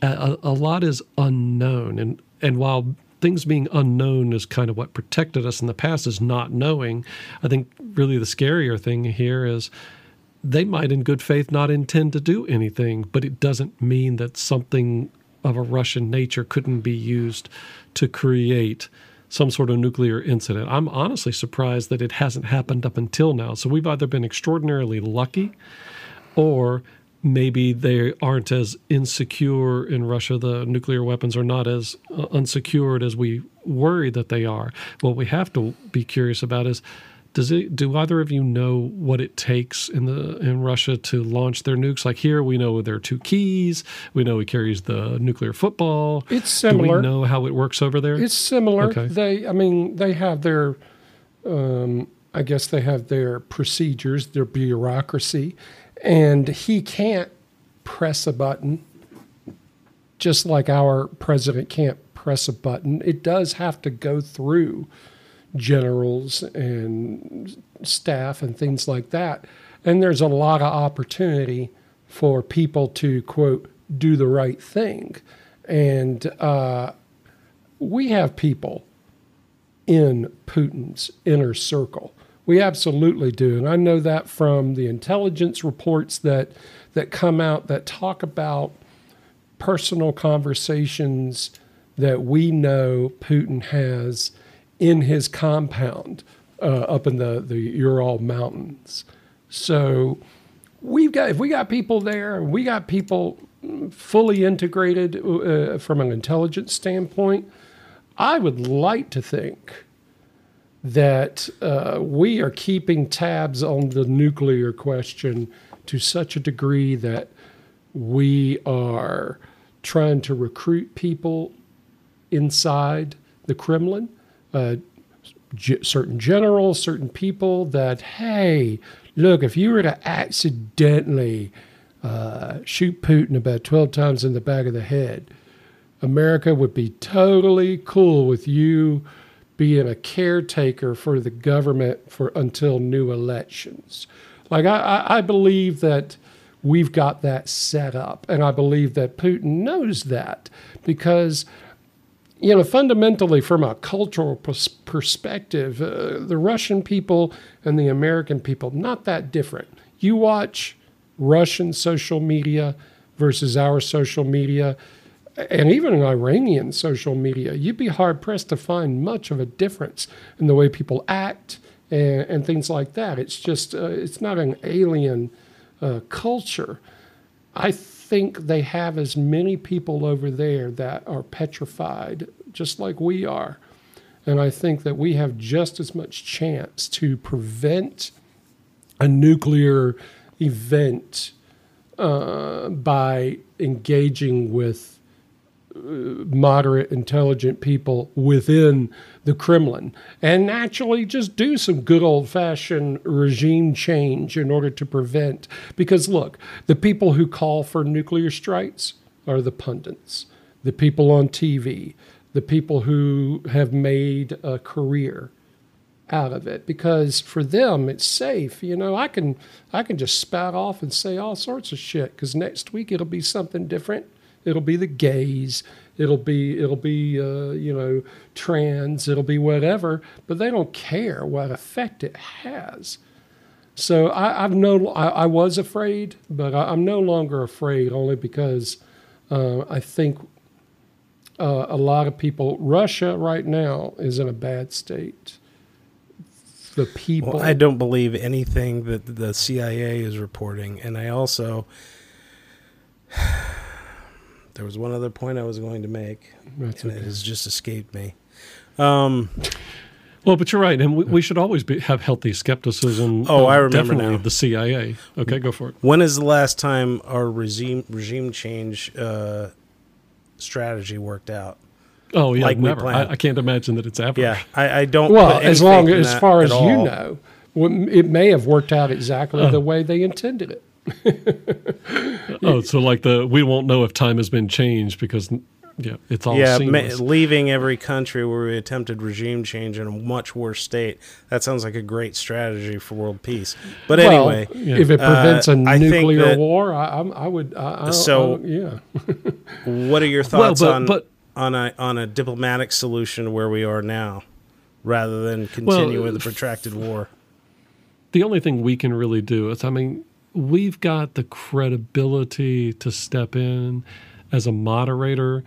A, a lot is unknown, and and while things being unknown is kind of what protected us in the past is not knowing. I think really the scarier thing here is they might in good faith not intend to do anything, but it doesn't mean that something of a Russian nature couldn't be used to create some sort of nuclear incident. I'm honestly surprised that it hasn't happened up until now. So we've either been extraordinarily lucky or maybe they aren't as insecure in Russia. The nuclear weapons are not as uh, unsecured as we worry that they are. What we have to be curious about is does it do either of you know what it takes in the in Russia to launch their nukes? Like here, we know there are two keys. We know he carries the nuclear football. It's similar. Do we know how it works over there? It's similar. Okay. They, I mean, they have their, um, I guess they have their procedures, their bureaucracy, and he can't press a button, just like our president can't press a button. It does have to go through generals and staff and things like that. And there's a lot of opportunity for people to, quote, do the right thing. And uh, we have people in Putin's inner circle. We absolutely do. And I know that from the intelligence reports that, that come out that talk about personal conversations that we know Putin has in his compound uh, up in the, the Ural Mountains. So we've got if we got people there, we got people fully integrated uh, from an intelligence standpoint. I would like to think that uh, we are keeping tabs on the nuclear question to such a degree that we are trying to recruit people inside the Kremlin uh, g- certain generals, certain people that, hey, look, if you were to accidentally uh, shoot Putin about 12 times in the back of the head, America would be totally cool with you being a caretaker for the government for until new elections. Like I, I believe that we've got that set up, and I believe that Putin knows that because you know, fundamentally, from a cultural pers- perspective, uh, the Russian people and the American people, not that different. You watch Russian social media versus our social media, and even in Iranian social media, you'd be hard pressed to find much of a difference in the way people act and, and things like that. It's just, uh, it's not an alien uh, culture. I think they have as many people over there that are petrified, just like we are. And I think that we have just as much chance to prevent a nuclear event uh, by engaging with moderate, intelligent people within the Kremlin. And actually just do some good old fashioned regime change in order to prevent. Because look, the people who call for nuclear strikes are the pundits, the people on TV, the people who have made a career out of it. Because for them it's safe you know. I can i can just spout off and say all sorts of shit because next week it'll be something different It'll be the gays. It'll be it'll be uh, you know trans. It'll be whatever. But they don't care what effect it has. So I, have no. I, I, was afraid, but I, am no longer afraid only because uh, I think uh, a lot of people. Russia right now is in a bad state. The people. Well, I don't believe anything that the CIA is reporting, and I also there was one other point I was going to make, That's and okay. it has just escaped me. Um, well, but you're right, and we, we should always be, have healthy skepticism. Oh, I remember definitely now. the CIA. Okay, go for it. When is the last time our regime regime change uh, strategy worked out? Oh yeah, like never. I, I, can't imagine that it's ever. Yeah, I, I don't. Well, as long as far as you know, it may have worked out exactly uh, the way they intended it. (laughs) oh, so like the we won't know if time has been changed because yeah, it's all yeah. Ma- leaving every country where we attempted regime change in a much worse state. That sounds like a great strategy for world peace. But well, anyway, yeah. if it prevents uh, a nuclear war, I, I, would. I, so yeah. (laughs) what are your thoughts well, but, on? But on a on a diplomatic solution where we are now, rather than continue Well, with a protracted war. the only thing we can really do is, I mean, we've got the credibility to step in as a moderator,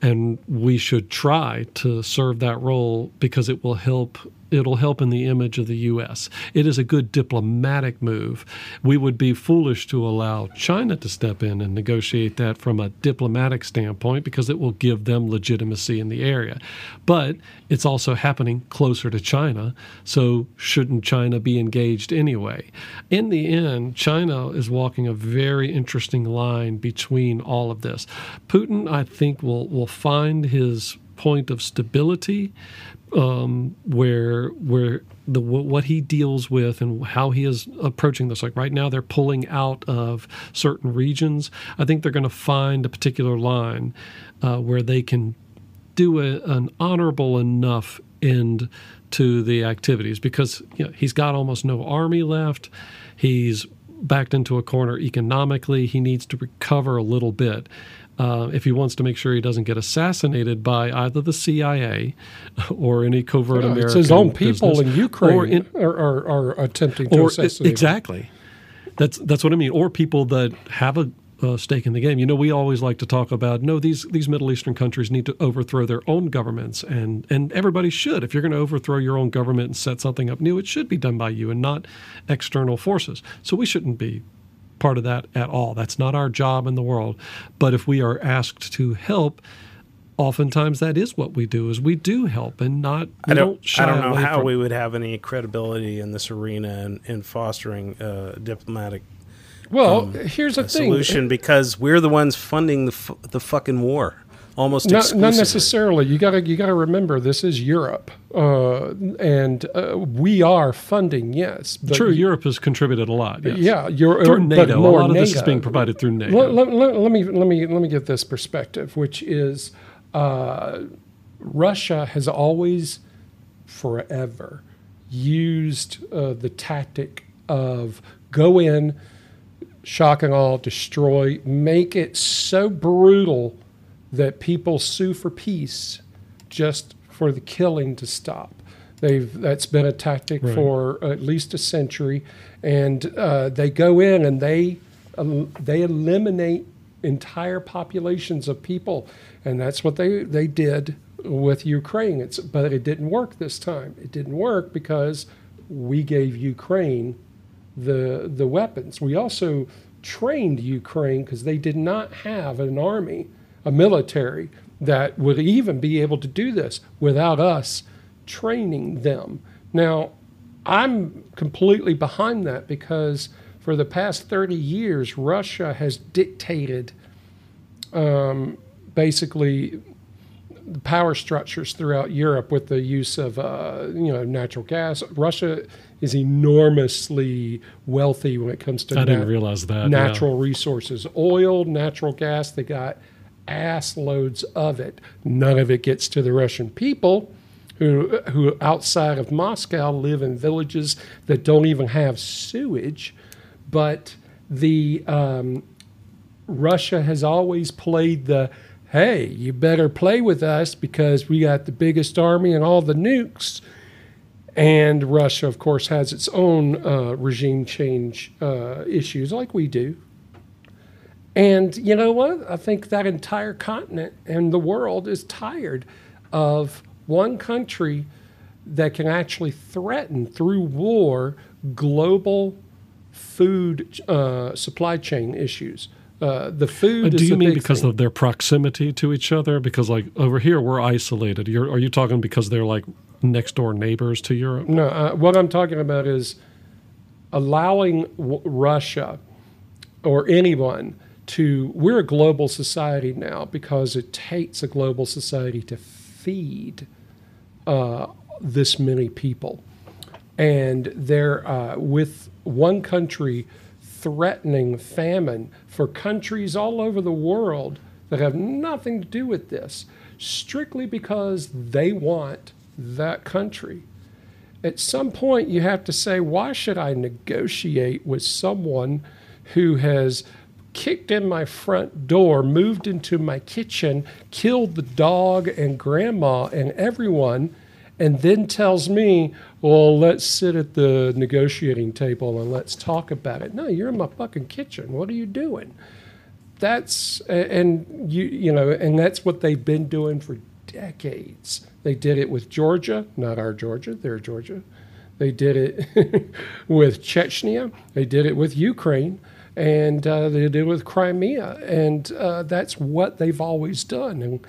and we should try to serve that role because it will help. It'll help in the image of the U.S. It is a good diplomatic move. We would be foolish to allow China to step in and negotiate that from a diplomatic standpoint because it will give them legitimacy in the area. But it's also happening closer to China, so shouldn't China be engaged anyway? In the end, China is walking a very interesting line between all of this. Putin, I think, will will find his point of stability um, where where the what he deals with and how he is approaching this. Like right now, they're pulling out of certain regions. I think they're going to find a particular line uh, where they can do a, an honorable enough end to the activities because you know, he's got almost no army left. He's backed into a corner economically. He needs to recover a little bit. Uh, if he wants to make sure he doesn't get assassinated by either the CIA or any covert No, American, it's his own people business, in Ukraine or in, are, are, are attempting to assassinate. him. exactly. That's that's what I mean. Or people that have a, uh stake in the game. You know, we always like to talk about no, these these Middle Eastern countries need to overthrow their own governments, and and everybody should. If you're going to overthrow your own government and set something up new, it should be done by you and not external forces. So we shouldn't be part of that at all. That's not our job in the world. But if we are asked to help. Oftentimes, that is what we do. Is we do help and not. We I don't. shy I don't know away how from- we would have any credibility in this arena and in fostering uh, diplomatic Well, here's the a thing. solution because we're the ones funding the f- the fucking war almost Not, exclusively. not necessarily. You got to you got to remember this is Europe, uh, and uh, we are funding. Yes, but True, Europe has contributed a lot. Yes. Yeah, you're through but NATO. A lot of this is being provided through NATO. Let, let- let- let me let me let me get this perspective, which is uh, Russia has always, forever, used uh, the tactic of go in, shock and all, destroy, make it so brutal that people sue for peace just for the killing to stop. They've that's been a tactic Right. for at least a century, and uh, they go in and they um, they eliminate entire populations of people, and that's what they they did with Ukraine. It's but it didn't work this time. It didn't work because we gave Ukraine the the weapons. We also trained Ukraine because they did not have an army, a military that would even be able to do this without us training them. Now, I'm completely behind that because for the past 30 years, Russia has dictated um, basically the power structures throughout Europe with the use of uh, you know natural gas. Russia is enormously wealthy when it comes to I didn't nat- realize that. yeah. natural resources, oil, natural gas. They got ass loads of it. None of it gets to the Russian people. Who, who outside of Moscow live in villages that don't even have sewage, but the um, Russia has always played the hey, you better play with us because we got the biggest army and all the nukes. And Russia, of course, has its own uh, regime change uh, issues like we do. And you know what? I think that entire continent and the world is tired of one country that can actually threaten through war global food uh, supply chain issues. Uh, the food. Uh, do you mean because thing. of their proximity to each other? Because like over here we're isolated. You're, are you talking because they're like next door neighbors to Europe? No, uh, what I'm talking about is allowing w- Russia or anyone to. We're a global society now because it takes a global society to feed uh, this many people. And they're uh, with one country threatening famine for countries all over the world that have nothing to do with this, strictly because they want that country. At some point, you have to say, why should I negotiate with someone who has kicked in my front door, moved into my kitchen, killed the dog and grandma and everyone, and then tells me, well, let's sit at the negotiating table and let's talk about it. No, you're in my fucking kitchen. What are you doing? That's and you you know, and that's what they've been doing for decades. They did it with Georgia, not our Georgia, their Georgia. They did it (laughs) with Chechnya. They did it with Ukraine, and uh, they did with Crimea, and uh, that's what they've always done. And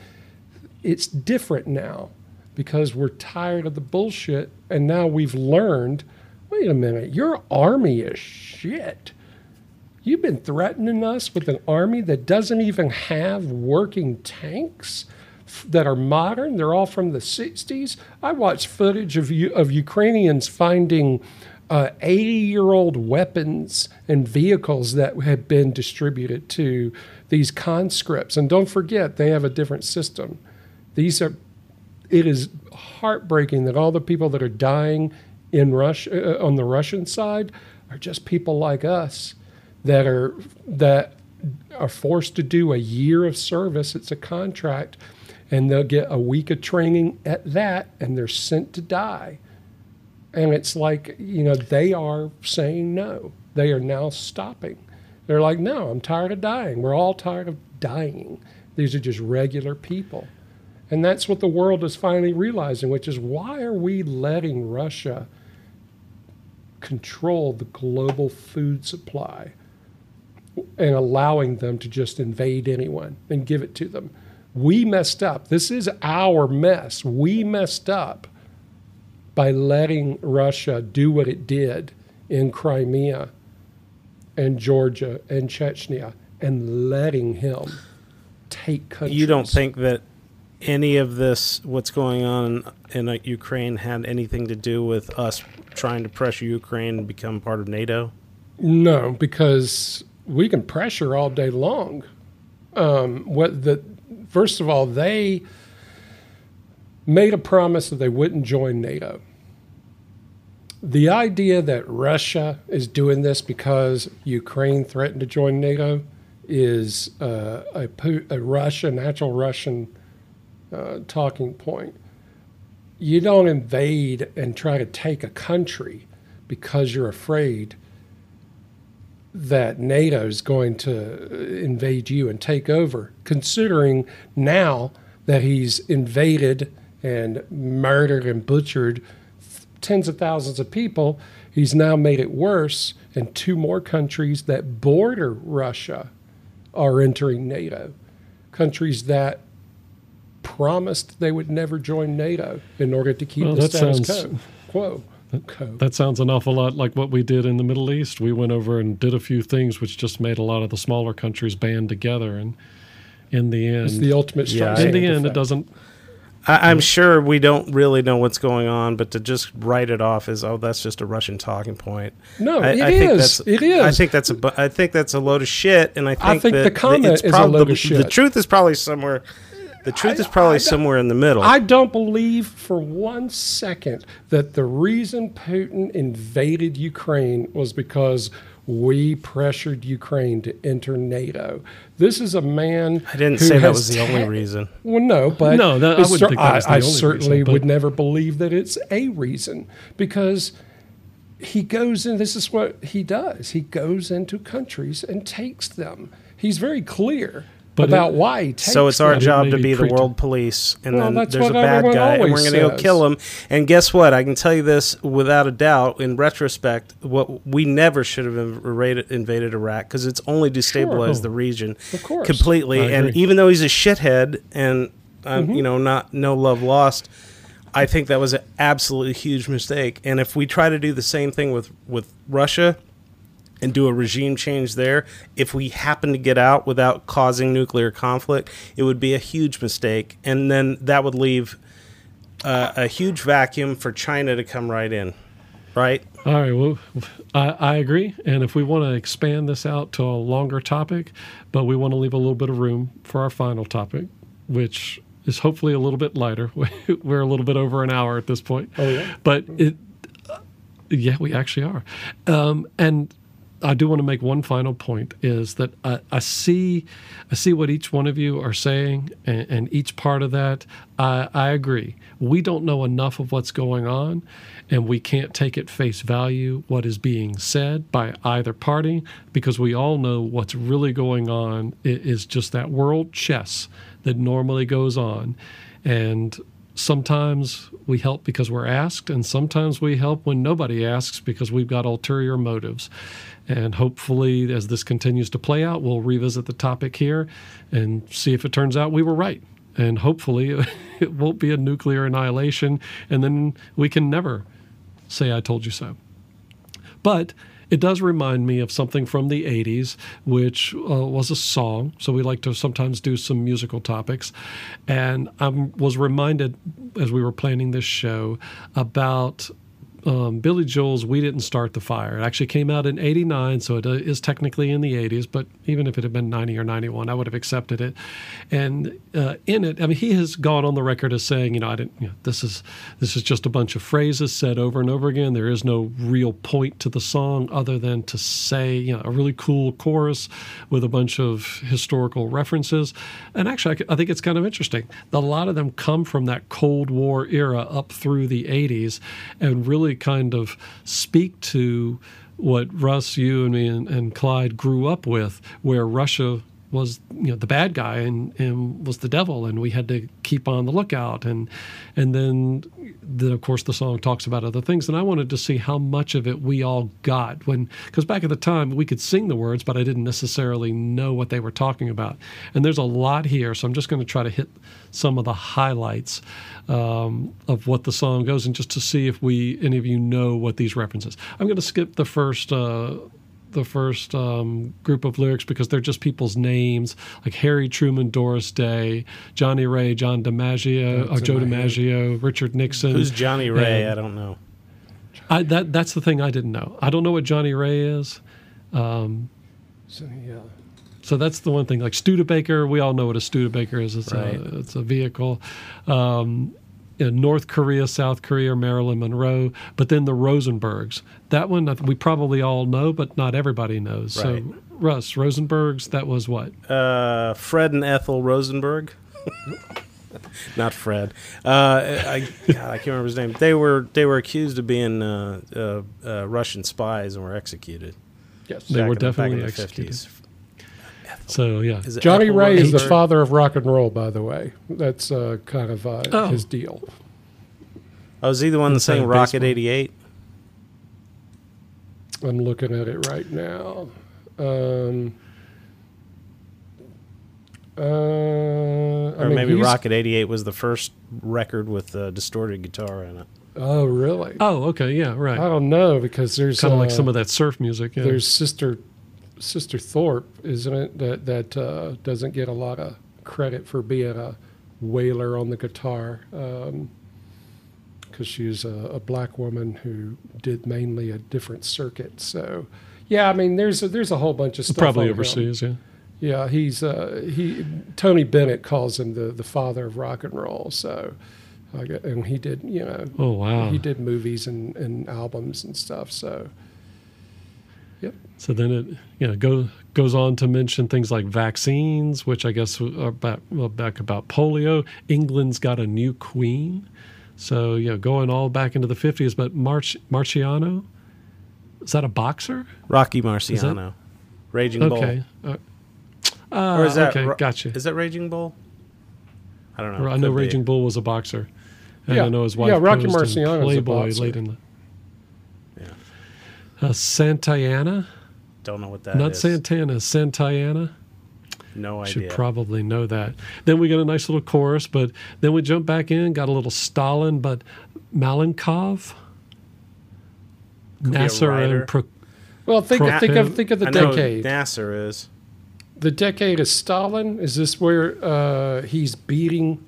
it's different now because we're tired of the bullshit, and now we've learned. Wait a minute, your army is shit. You've been threatening us with an army that doesn't even have working tanks that are modern. They're all from the 60s. I watched footage of, of Ukrainians finding 80 uh, year old weapons and vehicles that had been distributed to these conscripts. And don't forget, they have a different system. These are, it is heartbreaking that all the people that are dying in Russia, uh, on the Russian side are just people like us that are, that are forced to do a year of service. It's a contract and they'll get a week of training at that and they're sent to die. And it's like, you know, they are saying no. They are now stopping. They're like, no, I'm tired of dying. We're all tired of dying. These are just regular people. And that's what the world is finally realizing, which is why are we letting Russia control the global food supply and allowing them to just invade anyone and give it to them? We messed up. This is our mess. We messed up by letting Russia do what it did in Crimea and Georgia and Chechnya and letting him take countries. You don't think that any of this, what's going on in uh, Ukraine, had anything to do with us trying to pressure Ukraine to become part of NATO? No, because we can pressure all day long. Um, what the First of all, they made a promise that they wouldn't join NATO. The idea that Russia is doing this because Ukraine threatened to join NATO is uh, a, a natural Russian uh, talking point. You don't invade and try to take a country because you're afraid that NATO is going to invade you and take over, considering now that he's invaded and murdered and butchered tens of thousands of people, he's now made it worse, and two more countries that border Russia are entering NATO. Countries that promised they would never join NATO in order to keep well, the status sounds, quo. Okay. That sounds an awful lot like what we did in the Middle East. We went over and did a few things which just made a lot of the smaller countries band together. And in the end, it's the ultimate yeah, In the end, it doesn't. I, am sure we don't really know what's going on, but to just write it off as oh, that's just a Russian talking point. No, I, it I Think that's, it is. I think that's a. I think that's a load of shit, and I think, I think that the comment is a load of shit. The truth is probably somewhere the truth I, is probably somewhere in the middle. I don't believe for one second that the reason Putin invaded Ukraine was because we pressured Ukraine to enter NATO. This is a man. I didn't say that was the only reason. Well, no, but no, that, I, would think that was the I, only certainly reason, would never believe that it's a reason because he goes in. This is what he does. He goes into countries and takes them. He's very clear but about it, why So it's our job to be the world police, and well, then there's a bad guy, and we're going to go kill him. And guess what? I can tell you this without a doubt. In retrospect, what we never should have invaded, invaded Iraq because it's only destabilized sure. the region completely. And even though he's a shithead, and um, mm-hmm. you know, not no love lost. I think that was an absolutely huge mistake. And if we try to do the same thing with, with Russia, and do a regime change there, if we happen to get out without causing nuclear conflict, it would be a huge mistake. And then that would leave uh, a huge vacuum for China to come right in. Right? All right. Well, I, I agree. And if we want to expand this out to a longer topic, but we want to leave a little bit of room for our final topic, which is hopefully a little bit lighter. (laughs) We're a little bit over an hour at this point. Oh, yeah. But it, yeah, we actually are. Um, and I do want to make one final point is that I, I see I see what each one of you are saying and, and each part of that. I, I agree. We don't know enough of what's going on and we can't take at face value what is being said by either party because we all know what's really going on is just that world chess that normally goes on. And sometimes we help because we're asked, and sometimes we help when nobody asks because we've got ulterior motives. And hopefully, as this continues to play out, we'll revisit the topic here and see if it turns out we were right. And hopefully, (laughs) it won't be a nuclear annihilation, and then we can never say, I told you so. But it does remind me of something from the 80s, which uh, was a song. So we like to sometimes do some musical topics. And I was reminded as we were planning this show about um, Billy Joel's "We Didn't Start the Fire." It actually came out in '89, so it uh, technically in the '80s. But even if it had been '90 or '91, I would have accepted it. And uh, in it, I mean, he has gone on the record as saying, you know, I didn't. You know, this is this is just a bunch of phrases said over and over again. There is no real point to the song other than to say, you know, a really cool chorus with a bunch of historical references. And actually, I think it's kind of interesting. A lot of them come from that Cold War era up through the '80s, and really really kind of speak to what Russ, you and me, and, and Clyde grew up with, where Russia was you know the bad guy and, and was the devil and we had to keep on the lookout. And and then then of course the song talks about other things. And I wanted to see how much of it we all got when because back at the time we could sing the words but I didn't necessarily know what they were talking about. And there's a lot here so I'm just going to try to hit some of the highlights um, of what the song goes and just to see if we any of you know what these references. I'm going to skip the first uh, the first um, group of lyrics because they're just people's names, like Harry Truman, Doris Day, Johnnie Ray, John DiMaggio, or Joe DiMaggio, Richard Nixon. Who's Johnnie Ray? And I don't know. I, that that's the thing I didn't know. I don't know what Johnnie Ray is. Um, so yeah. So that's the one thing. Like Studebaker, we all know what a Studebaker is. It's right. a it's a vehicle. Um, in North Korea, South Korea, Marilyn Monroe, but then the Rosenbergs. That one we probably all know, but not everybody knows. Right. So, Russ, Rosenbergs, that was what? Uh, Fred and Ethel Rosenberg. (laughs) not Fred. Uh, I, God, I can't remember his name. They were they were accused of being uh, uh, uh Russian spies and were executed. Yes, they were definitely executed. 50s. So yeah, Johnnie Ray is the father of rock and roll. By the way, that's uh, kind of uh, oh. his deal. Oh, is he the one that sang Rocket '88? I'm looking at it right now. Um, uh, or mean, maybe Rocket '88 was the first record with a distorted guitar in it. Oh, really? Oh, okay, yeah, right. I don't know because there's kind of uh, like some of that surf music. Yeah. There's Sister Sister Tharpe, isn't it? That that uh, doesn't get a lot of credit for being a wailer on the guitar, because um, she's a, a, black woman who did mainly a different circuit. So, yeah, I mean, there's a, there's a whole bunch of stuff. Probably overseas, him. yeah. Yeah, he's uh, he. Tony Bennett calls him the the father of rock and roll. So, and he did, you know. Oh wow. He did movies and, and albums and stuff. So. So then it you know go, goes on to mention things like vaccines, which I guess are back, well, back about polio. England's got a new queen. So you know going all back into the 50s. But March Marciano, is that a boxer? Rocky Marciano, that, Raging Bull. Okay. Uh, uh, or is that okay? gotcha. Is that Raging Bull? I don't know. I know Raging Bull was a boxer. And yeah. I know his wife. Yeah, Rocky Marciano Playboy late in the uh, Santayana. Don't know what that Not is. Santana, Santayana. No idea. Should probably know that. Then we get a nice little chorus, but then we jump back in, got a little Stalin, but Malenkov, Nasser and Pro- Well, think, Pro- think of think of the I decade. Nasser is. The decade is Stalin. Is this where uh, he's beating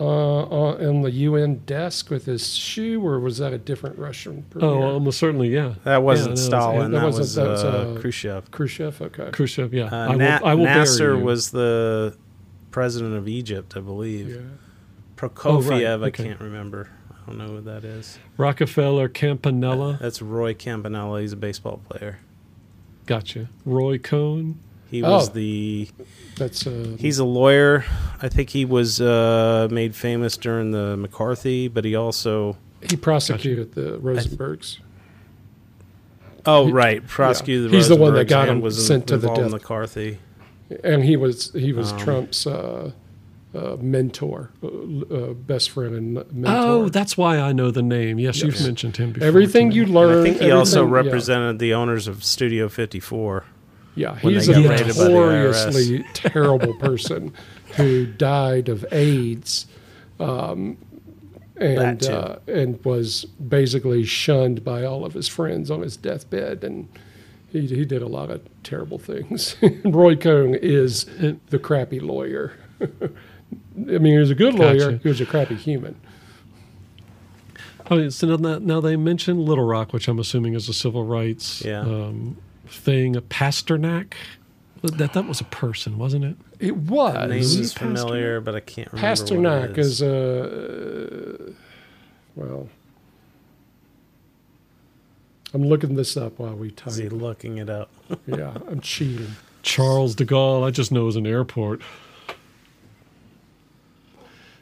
uh, on the UN desk with his shoe, or was that a different Russian? Premier? Oh, almost certainly, yeah. That wasn't yeah, Stalin. That, that, was, that was uh, Khrushchev. Khrushchev, okay. Khrushchev, yeah. Uh, I will, I will Nasser was the president of Egypt, I believe. Yeah. Prokofiev, oh, right. okay. I can't remember. I don't know who that is. Rockefeller, Campanella. That's Roy Campanella. He's a baseball player. Gotcha. Roy Cohn. He was Oh. the That's uh, he's a lawyer. I think he was uh, made famous during the McCarthy, but he also he prosecuted the Rosenbergs. oh right prosecuted. Yeah. He's the one that got him was sent to the death. McCarthy. and he was he was Um, Trump's uh, uh, mentor, uh, uh, best friend and mentor. Oh, that's why I know the name. Yes, you've mentioned him before. everything you me. learn. I think he also everything- yeah. represented the owners of Studio 54. Yeah, when he's a got raided by the notoriously (laughs) terrible person who died of AIDS, um, and uh, and was basically shunned by all of his friends on his deathbed, and he he did a lot of terrible things. (laughs) Roy Cohn is the crappy lawyer. (laughs) I mean, he was a good lawyer. He was a crappy human. Oh, so now, now they mentioned Little Rock, which I'm assuming is a civil rights Yeah. um, thing. A Pasternak. That that was a person, wasn't it? It was. Name is Pasternak? familiar, but I can't remember. Pasternak what it is. is a well. I'm looking this up while we Is he looking it up? (laughs) Yeah, I'm cheating. Charles de Gaulle. I just know is an airport.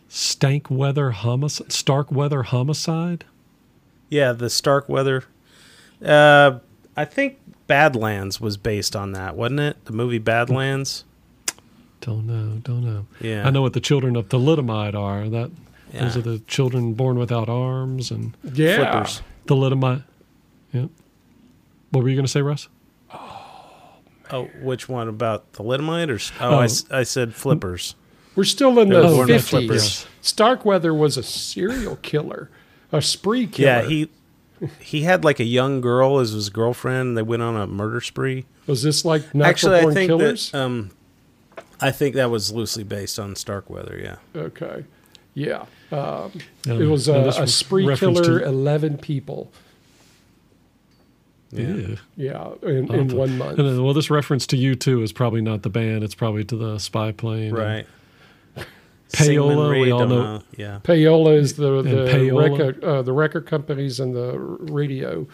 Stank weather homicide. Starkweather homicide. Yeah, the Starkweather. Uh, I think Badlands was based on that, wasn't it? The movie Badlands. Don't know. Don't know. Yeah, I know what the children of thalidomide are. That those are the children born without arms and Yeah, Flippers. thalidomide. Yep. What were you going to say, Russ? Oh, which one about thalidomide or? s- Oh, Oh. I s I I, said flippers. we're still in They were the fifties. Starkweather was a serial killer, a spree killer. Yeah, he (laughs) he had like a young girl as his girlfriend. They went on a murder spree. was this like natural Actually, I born think killers. that um, I think that was loosely based on Starkweather. Yeah. okay, yeah, um, Um, it was a, a spree killer. to- Eleven people. Yeah. Ew. Yeah, in, in one month. And then, well, this reference to U2 is probably not the band. It's probably to the spy plane. and- Right. Payola, we all know- Yeah. Payola is the the Payola. record uh, the record companies and the radio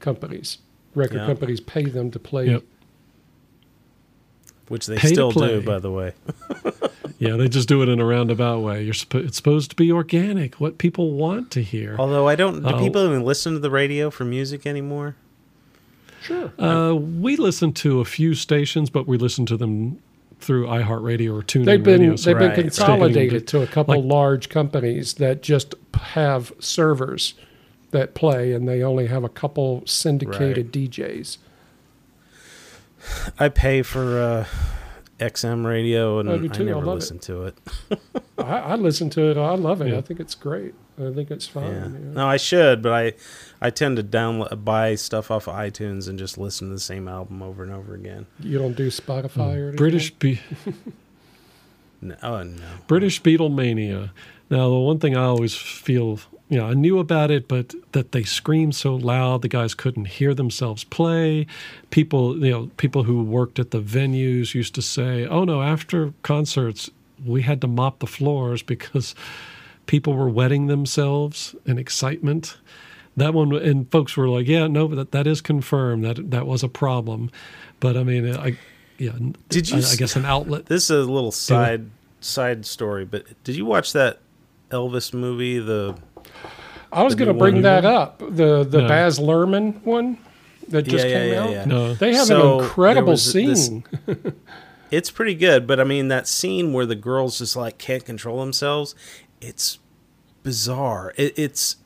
companies. Record Yeah. companies pay them to play. Yep. Which they Pay still do, by the way. (laughs) Yeah, they just do it in a roundabout way. You're suppo- it's supposed to be organic. What people want to hear. Although I don't. Do Oh. people even listen to the radio for music anymore? Sure. Uh, we listen to a few stations, but we listen to them through iHeartRadio or TuneIn They've been Radio. so they've been consolidated to a couple Like- large companies that just have servers that play, and they only have a couple syndicated DJs. I pay for uh, XM radio, and I I, do too. I never love it. listen to it. (laughs) I, I listen to it. I love it. Yeah. I think it's great. I think it's fine. Yeah. yeah. No, I should, but I, I tend to download, buy stuff off of iTunes and just listen to the same album over and over again. You don't do Spotify hmm. or anything? British Be- (laughs) No, oh no, British Beatlemania. Now, the one thing I always feel, you know, I knew about it, but that they screamed so loud, the guys couldn't hear themselves play. People, you know, people who worked at the venues used to say, "Oh no, after concerts, we had to mop the floors because people were wetting themselves in excitement." That one, and folks were like, "Yeah, no, that, that is confirmed. That that was a problem." But I mean, I, yeah, Did you I, I s- guess an outlet. This is a little side side story, but did you watch that Elvis movie? The I was going to new bring one. that up. The the No. Baz Luhrmann one that just Yeah, yeah, came yeah, out. yeah. No, They have So, an incredible was this- scene. (laughs) it's pretty good, but I mean that scene where the girls just like can't control themselves, it's bizarre. It, it's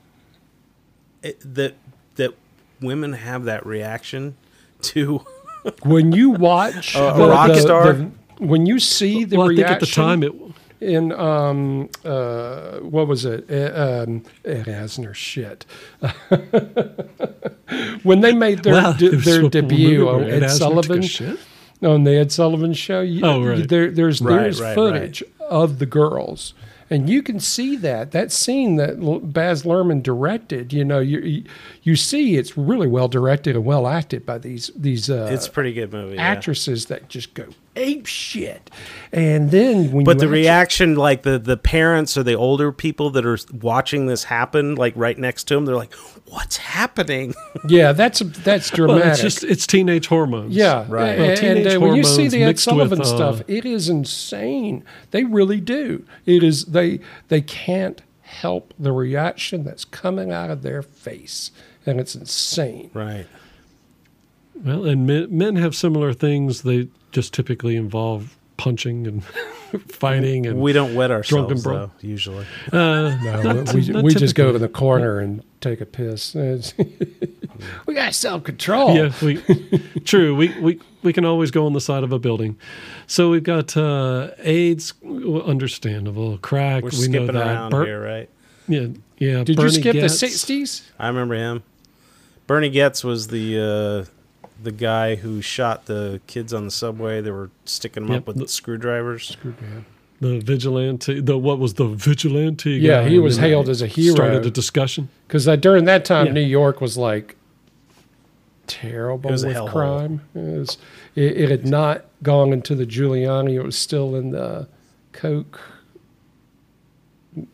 it, that that women have that reaction (laughs) to when you watch A- (laughs) a the- rock the- star? the- when you see the well, I reaction think at the time it. in um uh what was it uh, um Ed Asner shit (laughs) when they made their Wow, de- their debut on where Ed, Asner took a Sullivan on the Ed Sullivan show. You, Oh, right. There, there's Right, there's right, footage of the girls, and you can see that that scene that Baz Luhrmann directed. You know, you you, you see it's really well directed and well acted by these these uh, it's a pretty good movie. yeah. actresses that just go ape shit. And then when But you the actually- reaction, like the the parents or the older people that are watching this happen, like right next to them, they're like, "What's happening?" (laughs) yeah, that's that's Well, dramatic. it's just it's teenage hormones. Yeah, Right. And, Well, and, teenage uh, when you see the Ed mixed Sullivan with, uh, stuff, it is insane. They really do. It is they they can't help the reaction that's coming out of their face, and it's insane. Right. Well, and men, men have similar things. They just typically involve punching and (laughs) fighting and We don't wet Drunken ourselves bro. though, usually. uh, No, not- we not we just go to the corner and take a piss. (laughs) We got self control. Yeah, we true. We, we we can always go on the side of a building. So we've got uh, AIDS, understandable. Crack, We're we know that. around Bur- here, right? Yeah, yeah. Did Bernie you skip Goetz. the '60s? I remember him. Bernie Goetz was the uh, the guy who shot the kids on the subway. They were sticking them Yep, up with the- screwdrivers. The vigilante. The what was the vigilante? Yeah, he was hailed as a hero. Started a discussion. Because uh, during that time, Yeah. New York was like terrible was with crime. It, was, it, it had not gone into the Giuliani. It was still in the Coke.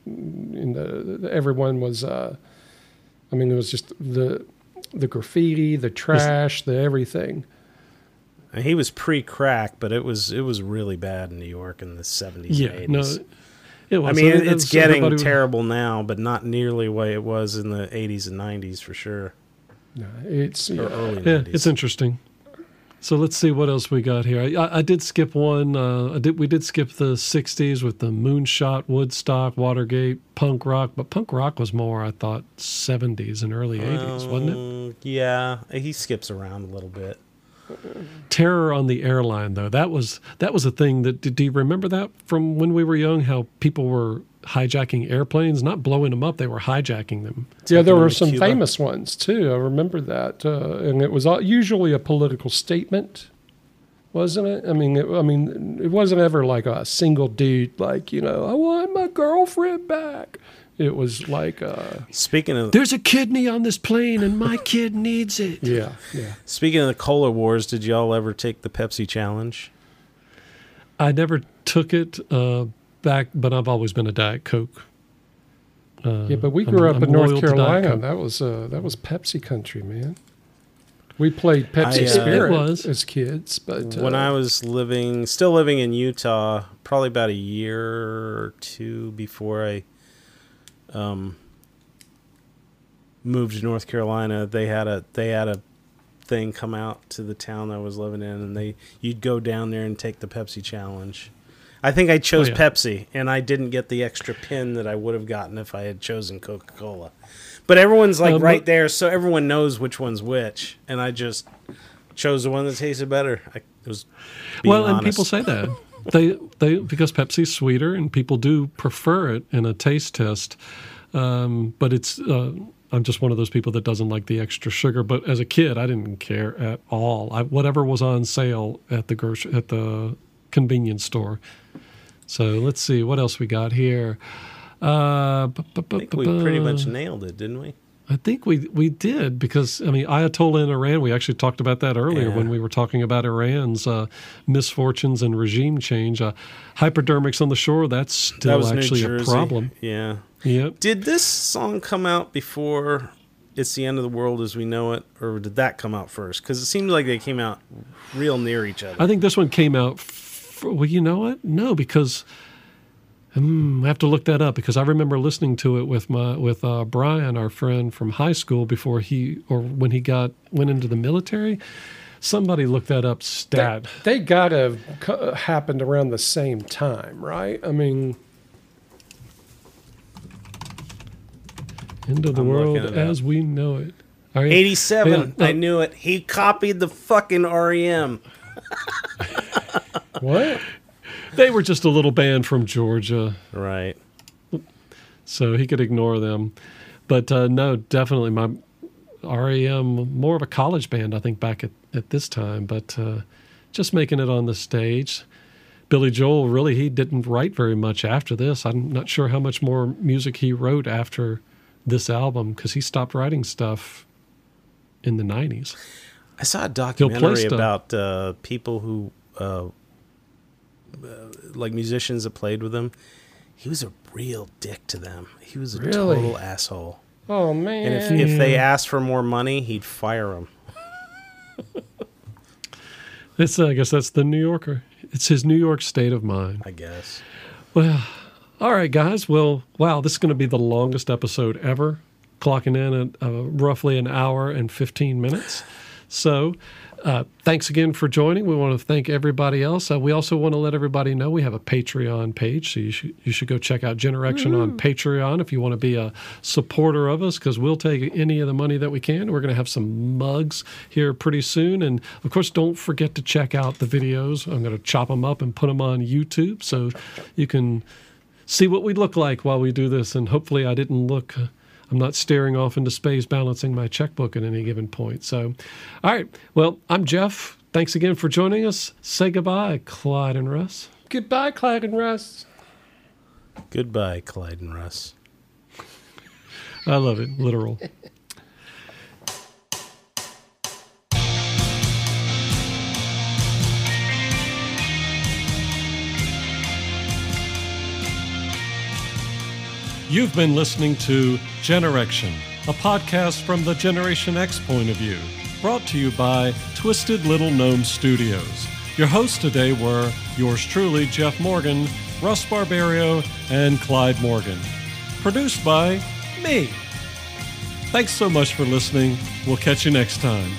In the, the everyone was. Uh, I mean, it was just the the graffiti, the trash, the everything. He was pre-crack, but it was it was really bad in New York in the seventies Yeah, and no, eighties. it I mean, That it's was- getting was- terrible now, but not nearly the way it was in the eighties and nineties for sure, No, it's yeah. early Yeah, it's interesting. So let's see what else we got here. I, I, I did skip one. Uh, I did. We did skip the '60s with the Moonshot, Woodstock, Watergate, punk rock. But punk rock was more, I thought, '70s and early '80s, wasn't it? Um, Yeah, he skips around a little bit. Terror on the airline, though. That was that was a thing. That do you remember that from when we were young? How people were hijacking airplanes, not blowing them up. They were hijacking them. Yeah, there were some Cuba. famous ones too. I remember that, uh, and it was usually a political statement, wasn't it? I mean, it, I mean, it wasn't ever like a single dude, like you know, I want my girlfriend back. It was like, uh, Speaking of There's a kidney on this plane, and my (laughs) kid needs it. yeah, yeah. speaking of the cola wars, did y'all ever take the Pepsi challenge? I never took it uh, back, but I've always been a Diet Coke. Uh, Yeah, but we I'm- grew up I'm in North loyal to Diet Carolina. That was uh, that was Pepsi country, man. We played Pepsi I, uh, Spirit It was. as kids, but uh, when I was living, still living in Utah, probably about a year or two before I um, moved to North Carolina, they had a they had a thing come out to the town I was living in, and they you'd go down there and take the Pepsi challenge. I think I chose Oh, yeah. Pepsi, and I didn't get the extra pin that I would have gotten if I had chosen Coca Cola. But everyone's like Um, right but- there, so everyone knows which one's which, and I just chose the one that tasted better. I was well, and honest. people say that they they because Pepsi's sweeter, and people do prefer it in a taste test. Um, but it's uh, I'm just one of those people that doesn't like the extra sugar. But as a kid, I didn't care at all. I, whatever was on sale at the grocery at the convenience store. So let's see what else we got here. Uh, bu- bu- bu- I think we pretty much nailed it, didn't we? I think we we did because I mean Ayatollah in Iran. We actually talked about that earlier Yeah. when we were talking about Iran's uh, misfortunes and regime change. Uh, hypodermics on the shore. That's still that actually a problem. Yeah. Yep. Did this song come out before "It's the End of the World as We Know It," or did that come out first? Because it seems like they came out real near each other. I think this one came out. F- well, you know what? No, because hmm, I have to look that up because I remember listening to it with my with uh, Brian, our friend from high school, before he or when he got went into the military. Somebody looked that up. Stat. they gotta have co- happened around the same time, right? I mean, End of the I'm world as we know it. All right. Eighty-seven. Yeah, I knew it. He copied the fucking REM. (laughs) what? They were just a little band from Georgia, Right. so he could ignore them. But uh, no, definitely my REM, more of a college band, I think, back at, at this time, but uh, just making it on the stage. Billy Joel, really, he didn't write very much after this. I'm not sure how much more music he wrote after this album because he stopped writing stuff in the 90s. I saw a documentary about uh, people who uh, uh, like musicians that played with him. He was a real dick to them. He was a Really? total asshole. Oh man. And if, if they asked for more money, he'd fire them. (laughs) It's, I guess that's the New Yorker. It's his New York state of mind. I guess. Well, all right, guys. Well, wow, this is going to be the longest episode ever, clocking in at uh, roughly an hour and 15 minutes. So, uh, thanks again for joining. We want to thank everybody else. Uh, we also want to let everybody know we have a Patreon page, so you should you should go check out Generation on Patreon if you want to be a supporter of us, because we'll take any of the money that we can. We're going to have some mugs here pretty soon, and of course, don't forget to check out the videos. I'm going to chop them up and put them on YouTube, so you can see what we look like while we do this. And hopefully, I didn't look. Uh, I'm not staring off into space, balancing my checkbook at any given point. So, all right. Well, I'm Jeff. Thanks again for joining us. Say goodbye, Clyde and Russ. Goodbye, Clyde and Russ. Goodbye, Clyde and Russ. I love it. Literal. (laughs) You've been listening to Generation, a podcast from the Generation X point of view, brought to you by Twisted Little Gnome Studios. Your hosts today were yours truly, Jeff Morgan, Russ Barbario, and Clyde Morgan. Produced by me. Thanks so much for listening. We'll catch you next time.